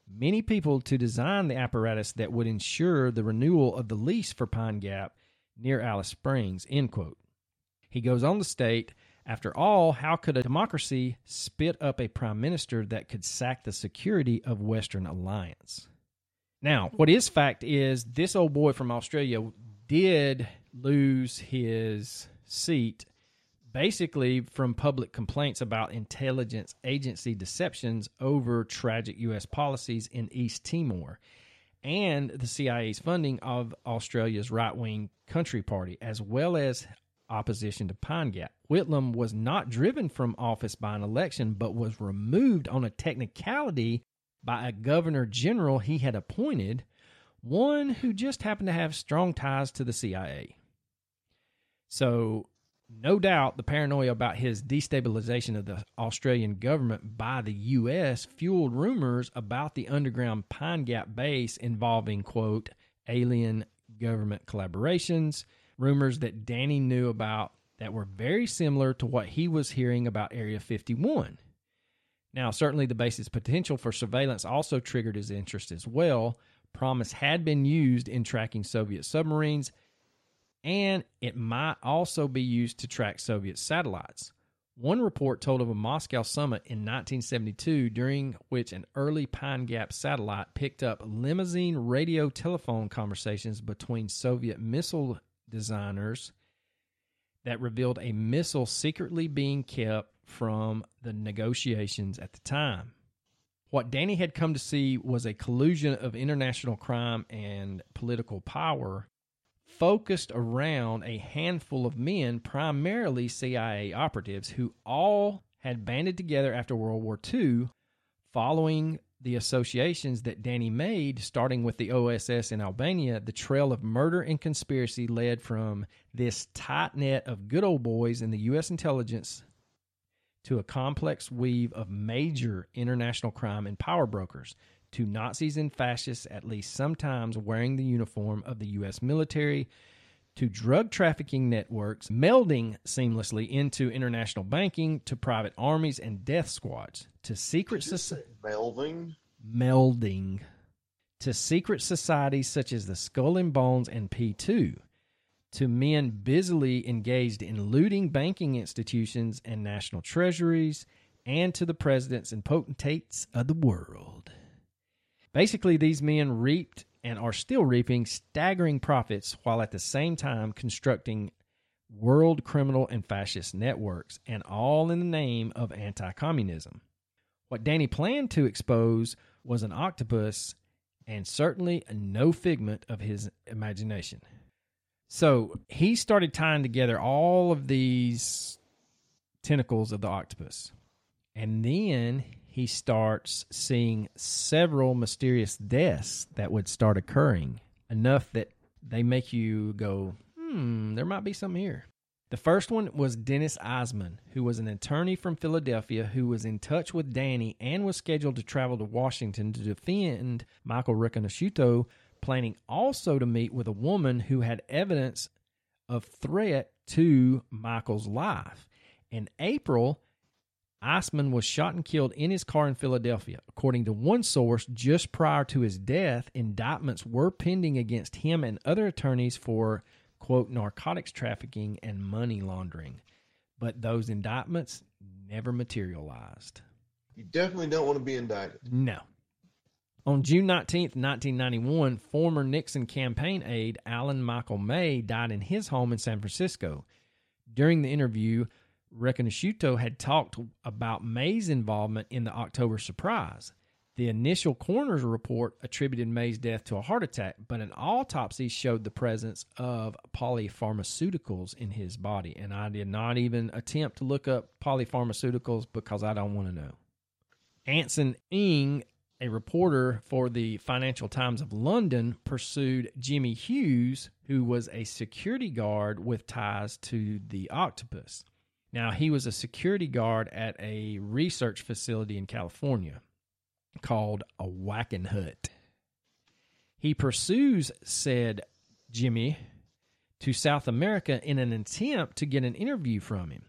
many people to design the apparatus that would ensure the renewal of the lease for Pine Gap near Alice Springs, end quote. He goes on to state, after all, how could a democracy spit up a prime minister that could sack the security of Western alliance? Now, what is fact is this old boy from Australia did lose his seat basically from public complaints about intelligence agency deceptions over tragic U.S. policies in East Timor and the CIA's funding of Australia's right wing Country Party, as well as opposition to Pine Gap. Whitlam was not driven from office by an election, but was removed on a technicality by a governor general he had appointed, one who just happened to have strong ties to the CIA. So no doubt the paranoia about his destabilization of the Australian government by the U.S. fueled rumors about the underground Pine Gap base involving, quote, alien government collaborations, rumors that Danny knew about that were very similar to what he was hearing about Area 51. Now, certainly the base's potential for surveillance also triggered his interest as well. Promise had been used in tracking Soviet submarines, and it might also be used to track Soviet satellites. One report told of a Moscow summit in 1972 during which an early Pine Gap satellite picked up limousine radio telephone conversations between Soviet missile designers that revealed a missile secretly being kept from the negotiations at the time. What Danny had come to see was a collusion of international crime and political power focused around a handful of men, primarily CIA operatives, who all had banded together after World War II following the associations that Danny made, starting with the OSS in Albania, the trail of murder and conspiracy led from this tight net of good old boys in the U.S. intelligence to a complex weave of major international crime and power brokers, to Nazis and fascists, at least sometimes wearing the uniform of the U.S. military, to drug trafficking networks, melding seamlessly into international banking, to private armies and death squads, to secret societies. Melving. Melding. To secret societies such as the Skull and Bones and P2, to men busily engaged in looting banking institutions and national treasuries, and to the presidents and potentates of the world. Basically, these men reaped and are still reaping staggering profits while at the same time constructing world criminal and fascist networks, and all in the name of anti communism. What Danny planned to expose was an octopus, and certainly no figment of his imagination. So he started tying together all of these tentacles of the octopus. And then he starts seeing several mysterious deaths that would start occurring, enough that they make you go, hmm, there might be something here. The first one was Dennis Eisman, who was an attorney from Philadelphia who was in touch with Danny and was scheduled to travel to Washington to defend Michael Riconosciuto, planning also to meet with a woman who had evidence of threat to Michael's life. In April, Eisman was shot and killed in his car in Philadelphia. According to one source, just prior to his death, indictments were pending against him and other attorneys for, quote, narcotics trafficking and money laundering. But those indictments never materialized. You definitely don't want to be indicted. No. On June 19th, 1991, former Nixon campaign aide Alan Michael May died in his home in San Francisco. During the interview, Riconosciuto had talked about May's involvement in the October surprise. The initial coroner's report attributed May's death to a heart attack, but an autopsy showed the presence of polypharmaceuticals in his body. And I did not even attempt to look up polypharmaceuticals because I don't want to know. Anson Ng, a reporter for the Financial Times of London, pursued Jimmy Hughes, who was a security guard with ties to the octopus. Now, he was a security guard at a research facility in California called a Wackenhut. He pursues said Jimmy to South America in an attempt to get an interview from him.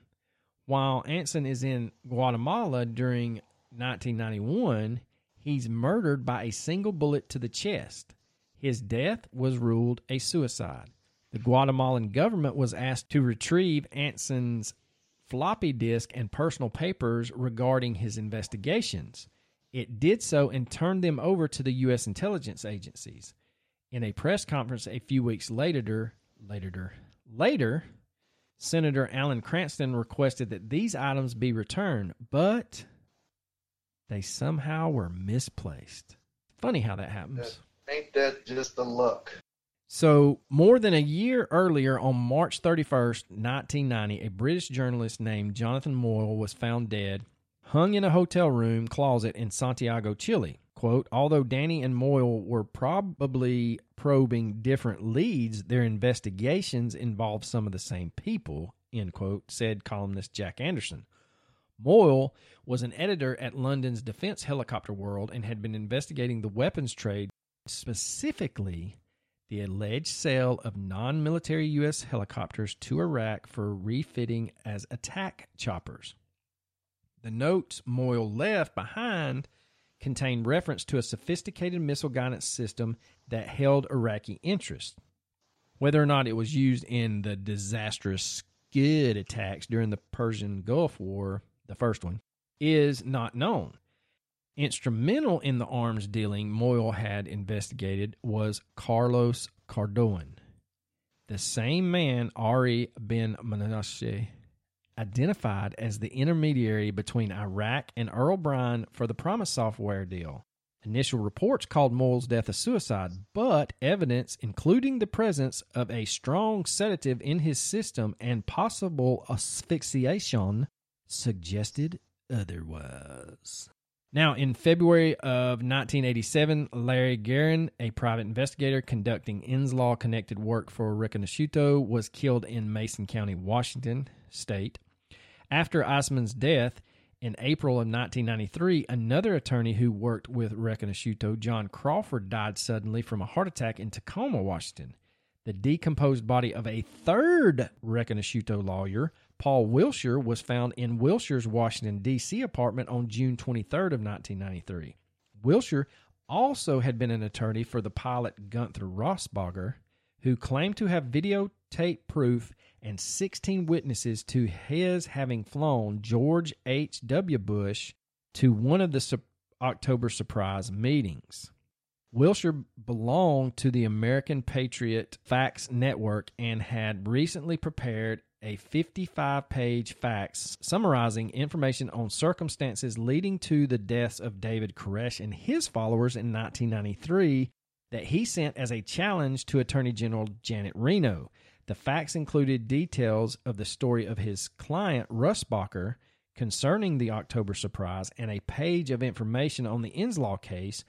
While Anson is in Guatemala during 1991, he's murdered by a single bullet to the chest. His death was ruled a suicide. The Guatemalan government was asked to retrieve Anson's floppy disk and personal papers regarding his investigations. It did so and turned them over to the U.S. intelligence agencies. In a press conference a few weeks later, later, later, Senator Alan Cranston requested that these items be returned, but they somehow were misplaced. Funny how that happens. Ain't that just the luck? So, more than a year earlier, on March 31st, 1990, a British journalist named Jonathan Moyle was found dead, hung in a hotel room closet in Santiago, Chile. Quote, although Danny and Moyle were probably probing different leads, their investigations involved some of the same people, end quote, said columnist Jack Anderson. Moyle was an editor at London's Defense Helicopter World and had been investigating the weapons trade, specifically the alleged sale of non military U.S. helicopters to Iraq for refitting as attack choppers. The notes Moyle left behind contained reference to a sophisticated missile guidance system that held Iraqi interest. Whether or not it was used in the disastrous Scud attacks during the Persian Gulf War, the first one, is not known. Instrumental in the arms dealing Moyle had investigated was Carlos Cardoen, the same man Ari Ben Menashe identified as the intermediary between Iraq and Earl Brian for the PROMIS software deal. Initial reports called Moyle's death a suicide, but evidence, including the presence of a strong sedative in his system and possible asphyxiation, suggested otherwise. Now, in February of 1987, Larry Guerin, a private investigator conducting INSLAW connected work for Riconosciuto, was killed in Mason County, Washington state. After Eisman's death in April of 1993, another attorney who worked with Riconosciuto, John Crawford, died suddenly from a heart attack in Tacoma, Washington. The decomposed body of a third Riconosciuto lawyer, Paul Wilcher, was found in Wilcher's Washington, D.C. apartment on June 23rd of 1993. Wilcher also had been an attorney for the pilot Gunther Russbacher, who claimed to have videotape proof and 16 witnesses to his having flown George H.W. Bush to one of the su- October surprise meetings. Wilcher belonged to the American Patriot Fax Network and had recently prepared a 55 page fax summarizing information on circumstances leading to the deaths of David Koresh and his followers in 1993 that he sent as a challenge to Attorney General Janet Reno. The fax included details of the story of his client, Russbacher, concerning the October surprise and a page of information on the INSLAW case,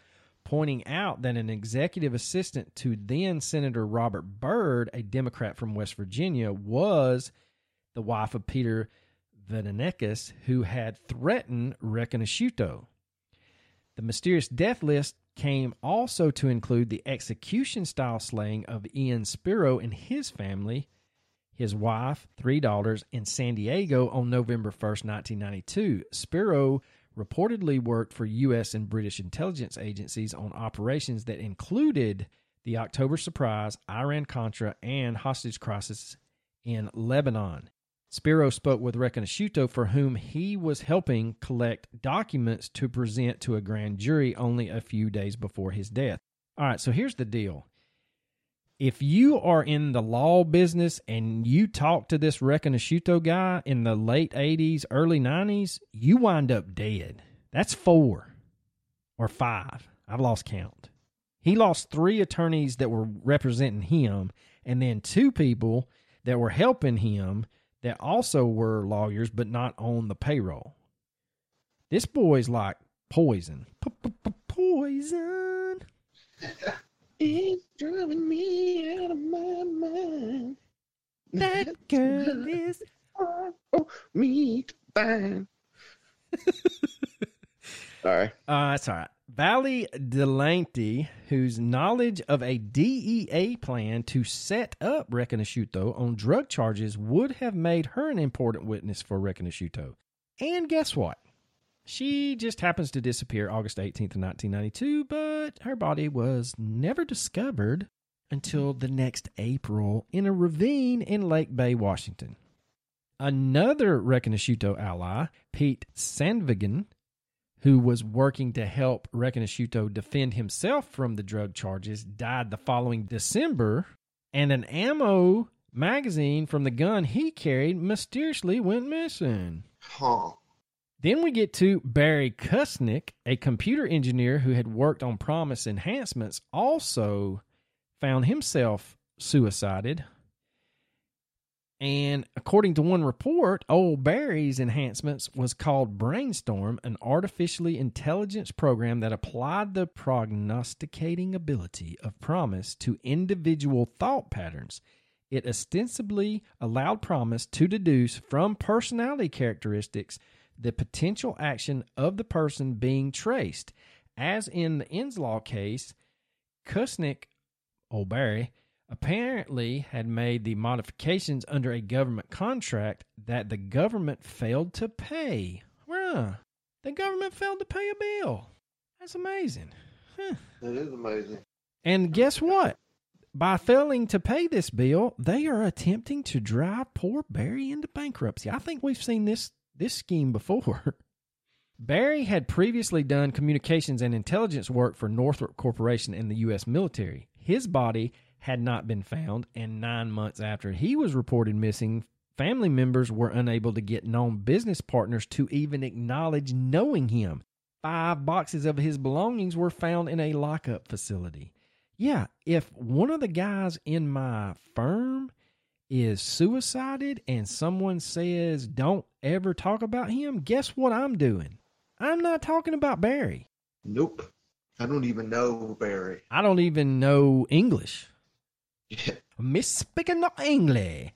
pointing out that an executive assistant to then Senator Robert Byrd, a Democrat from West Virginia, was the wife of Peter Videnieks, who had threatened Riconosciuto. The mysterious death list came also to include the execution style slaying of Ian Spiro and his family, his wife, three daughters, in San Diego on November 1st, 1992. Spiro reportedly worked for U.S. and British intelligence agencies on operations that included the October surprise, Iran Contra, and hostage crisis in Lebanon. Spiro spoke with Riconosciuto, for whom he was helping collect documents to present to a grand jury only a few days before his death. All right, so here's the deal. If you are in the law business and you talk to this Riconosciuto guy in the late 80s, early 90s, you wind up dead. That's four or five. I've lost count. He lost three attorneys that were representing him, and then two people that were helping him that also were lawyers but not on the payroll. This boy's like poison. Poison. It's driving me out of my mind. That girl is. Oh, me fine. Sorry. Uh, that's all right. Valley Delante, whose knowledge of a DEA plan to set up Riconosciuto on drug charges would have made her an important witness for Riconosciuto. And guess what? She just happens to disappear August 18th, 1992, but her body was never discovered until the next April in a ravine in Lake Bay, Washington. Another Riconosciuto ally, Pete Sandvigen, who was working to help Riconosciuto defend himself from the drug charges, died the following December, and an ammo magazine from the gun he carried mysteriously went missing. Huh. Then we get to Barry Kumnick, a computer engineer who had worked on PROMIS enhancements, also found himself suicided. And according to one report, old Barry's enhancements was called Brainstorm, an artificially intelligence program that applied the prognosticating ability of PROMIS to individual thought patterns. It ostensibly allowed PROMIS to deduce from personality characteristics the potential action of the person being traced. As in the INSLAW case, Kumnick old Barry, apparently had made the modifications under a government contract that the government failed to pay. Well, the government failed to pay a bill. That's amazing. Huh. It is amazing. And guess what? By failing to pay this bill, they are attempting to drive poor Barry into bankruptcy. I think we've seen this this scheme before. Barry had previously done communications and intelligence work for Northrop Corporation and the U.S. military. His body had not been found, and nine months after he was reported missing, family members were unable to get known business partners to even acknowledge knowing him. Five boxes of his belongings were found in a lockup facility. Yeah, if one of the guys in my firm is suicided and someone says don't ever talk about him, guess what I'm doing? I'm not talking about Barry. Nope. I don't even know Barry. I don't even know English. Yeah. Miss speaking no English.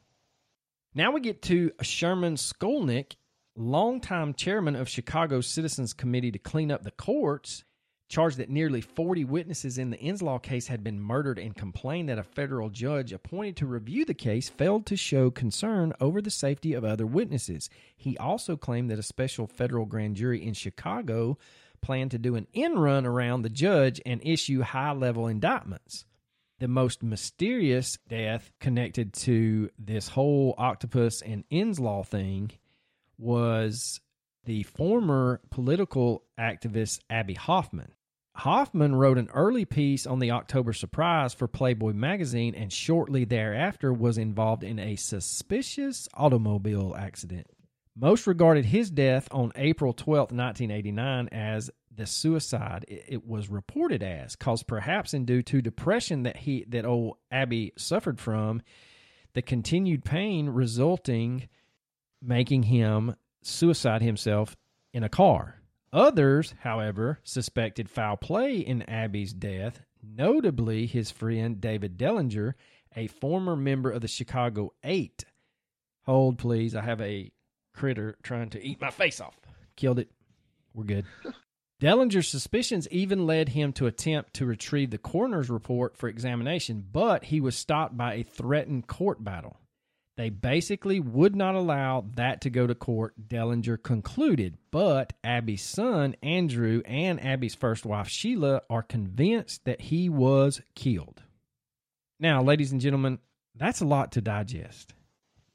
Now we get to Sherman Skolnick, longtime chairman of Chicago's Citizens Committee to clean up the courts, charged that nearly 40 witnesses in the Inslaw case had been murdered and complained that a federal judge appointed to review the case failed to show concern over the safety of other witnesses. He also claimed that a special federal grand jury in Chicago planned to do an in run around the judge and issue high level indictments. The most mysterious death connected to this whole octopus and Inslaw thing was the former political activist Abbie Hoffman. Hoffman wrote an early piece on the October surprise for Playboy magazine and shortly thereafter was involved in a suspicious automobile accident. Most regarded his death on April 12, 1989 as the suicide it was reported as caused perhaps in due to depression that he that old Abbie suffered from the continued pain resulting making him suicide himself in a car. Others, however, suspected foul play in Abbie's death, notably his friend David Dellinger, a former member of the Chicago Eight. Hold, please. I have a critter trying to eat my face off. Killed it. We're good. Dellinger's suspicions even led him to attempt to retrieve the coroner's report for examination, but he was stopped by a threatened court battle. They basically would not allow that to go to court, Dellinger concluded. But Abbie's son, Andrew, and Abbie's first wife, Sheila, are convinced that he was killed. Now, ladies and gentlemen, that's a lot to digest.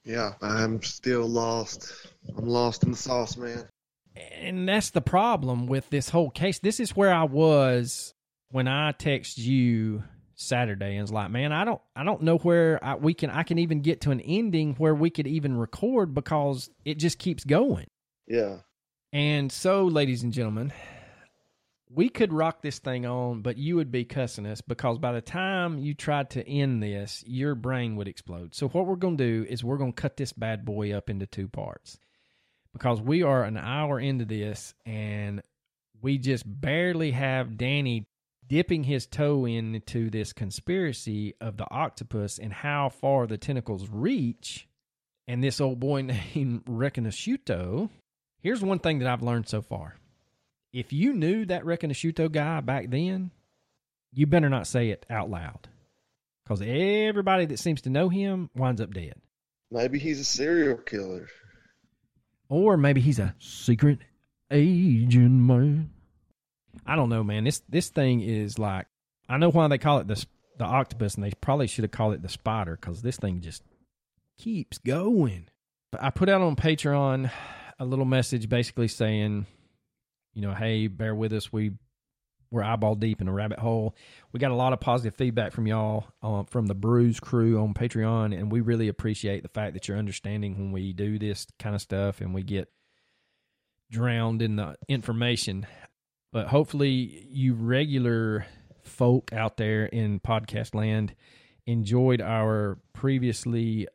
Yeah, I'm still lost. I'm lost in the sauce, man. And that's the problem with this whole case. This is where I was when I text you Saturday and was like, man, I don't, I don't know where I, we can, I can even get to an ending where we could even record because it just keeps going. Yeah. And so, ladies and gentlemen, we could rock this thing on, but you would be cussing us because by the time you tried to end this, your brain would explode. So, what we're going to do is we're going to cut this bad boy up into two parts because we are an hour into this and we just barely have Danny dipping his toe into this conspiracy of the octopus and how far the tentacles reach. And this old boy named Riconosciuto. Here's one thing that I've learned so far. If you knew that Riconosciuto guy back then, you better not say it out loud. Because everybody that seems to know him winds up dead. Maybe he's a serial killer. Or maybe he's a secret agent, man. I don't know, man. This this thing is like I know why they call it the the octopus, and they probably should have called it the spider because this thing just keeps going. But I put out on Patreon a little message basically saying, you know, hey, bear with us. We we're eyeball deep in a rabbit hole. We got a lot of positive feedback from y'all uh, from the Bruise crew on Patreon, and we really appreciate the fact that you're understanding when we do this kind of stuff and we get drowned in the information. But hopefully, you regular folk out there in podcast land enjoyed our previously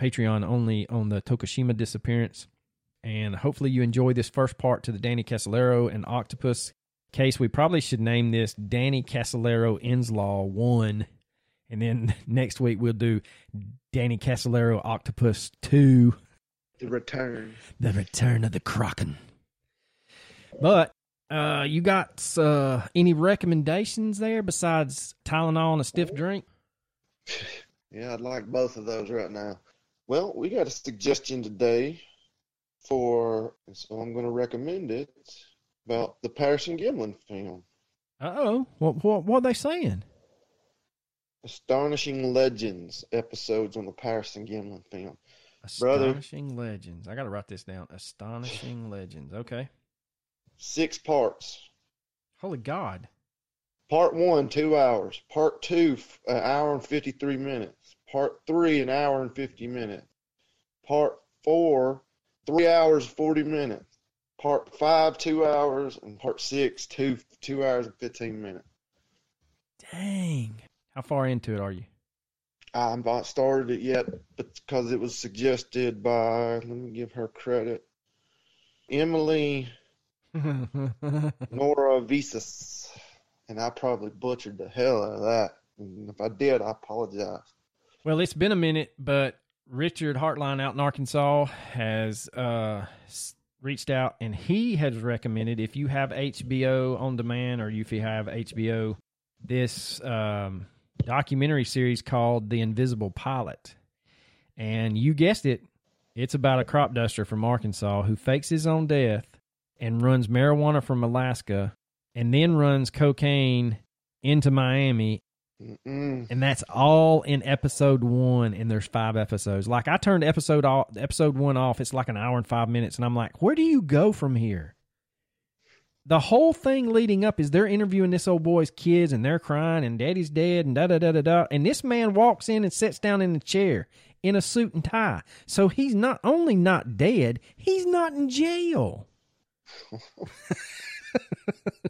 Patreon only on the Tokushima disappearance. And hopefully, you enjoy this first part to the Danny Casolaro and Octopus case. We probably should name this Danny Casolaro Inslaw 1. And then next week, we'll do Danny Casolaro Octopus 2 The return. the return of the kraken but uh you got uh any recommendations there besides tylenol and a stiff drink Yeah, I'd like both of those right now. Well, we got a suggestion today for, so I'm going to recommend it about the Patterson Gimlin film, Uh oh. What, what what are they saying? Astonishing Legends episodes on the Patterson Gimlin film. Brother. Astonishing legends. I got to write this down. Astonishing legends. Okay. Six parts. Holy God. Part one, two hours. Part two, an hour and 53 minutes. Part three, an hour and 50 minutes. Part four, three hours, 40 minutes. Part five, two hours. And part six, two, two hours and 15 minutes. Dang. How far into it are you? I've not started it yet because it was suggested by, let me give her credit, Emily Nora Visas. And I probably butchered the hell out of that. And if I did, I apologize. Well, it's been a minute, but Richard Hartline out in Arkansas has uh, reached out and he has recommended if you have HBO on demand or if you have HBO, this um, documentary series called The Invisible Pilot. And you guessed it, it's about a crop duster from Arkansas who fakes his own death and runs marijuana from Alaska and then runs cocaine into Miami Mm-mm. and that's all in episode one and there's five episodes. Like i turned episode off episode one off it's like an hour and five minutes and i'm like where do you go from here? The whole thing leading up is they're interviewing this old boy's kids and they're crying and daddy's dead and da da da da da and this man walks in and sits down in the chair in a suit and tie. So he's not only not dead he's not in jail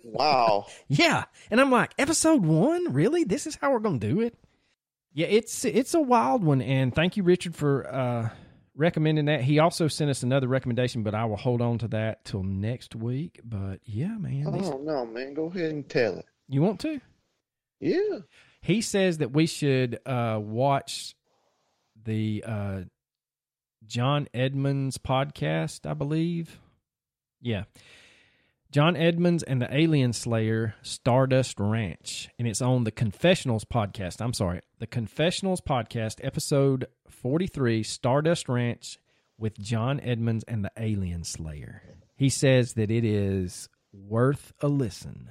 Wow. Yeah. And I'm like, episode one? Really? This is how we're gonna do it? Yeah, it's it's a wild one, and thank you, Richard, for uh recommending that. He also sent us another recommendation, but I will hold on to that till next week. But yeah, man. these- Oh no, man. Go ahead and tell it. you want to? Yeah. He says that we should uh watch the uh John Edmonds podcast, I believe. Yeah. John Edmonds and the Alien Slayer Stardust Ranch. And it's on the Confessionals podcast. I'm sorry. The Confessionals podcast, episode 43, Stardust Ranch with John Edmonds and the Alien Slayer. He says that it is worth a listen.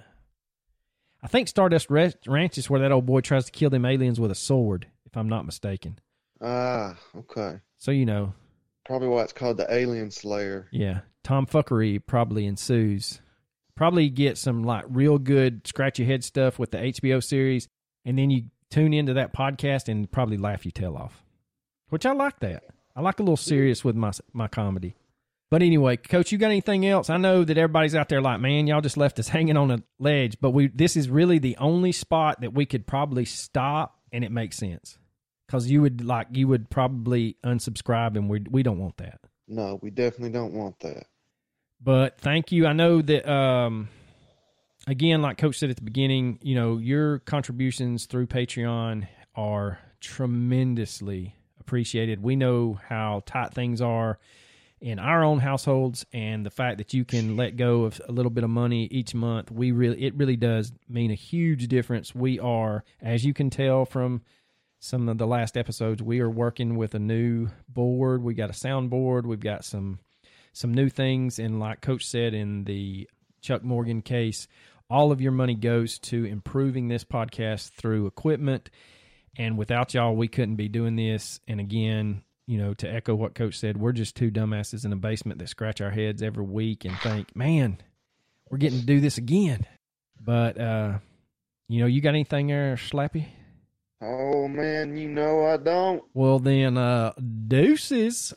I think Stardust Ranch is where that old boy tries to kill them aliens with a sword, if I'm not mistaken. Ah, okay. So, you know, Probably why it's called the Alien Slayer. Yeah, Tom fuckery probably ensues. Probably get some like real good scratch your head stuff with the HBO series, and then you tune into that podcast and probably laugh your tail off. Which I like that. I like a little serious with my my comedy. But anyway, coach, you got anything else? I know that everybody's out there like, man, y'all just left us hanging on a ledge, but we this is really the only spot that we could probably stop and it makes sense. Cuz you would like you would probably unsubscribe and we we don't want that. No, we definitely don't want that. But thank you. I know that um again, like Coach said at the beginning, you know, your contributions through Patreon are tremendously appreciated. We know how tight things are in our own households and the fact that you can let go of a little bit of money each month, we really it really does mean a huge difference. We are, as you can tell from some of the last episodes, we are working with a new board. We got a soundboard. We've got some some new things, and like Coach said in the Chuck Morgan case, all of your money goes to improving this podcast through equipment. And without y'all, we couldn't be doing this. And again, you know, to echo what Coach said, we're just two dumbasses in a basement that scratch our heads every week and think, man, we're getting to do this again. But uh, you know, you got anything there, Slappy? Oh man, you know I don't. Well then, uh, deuces.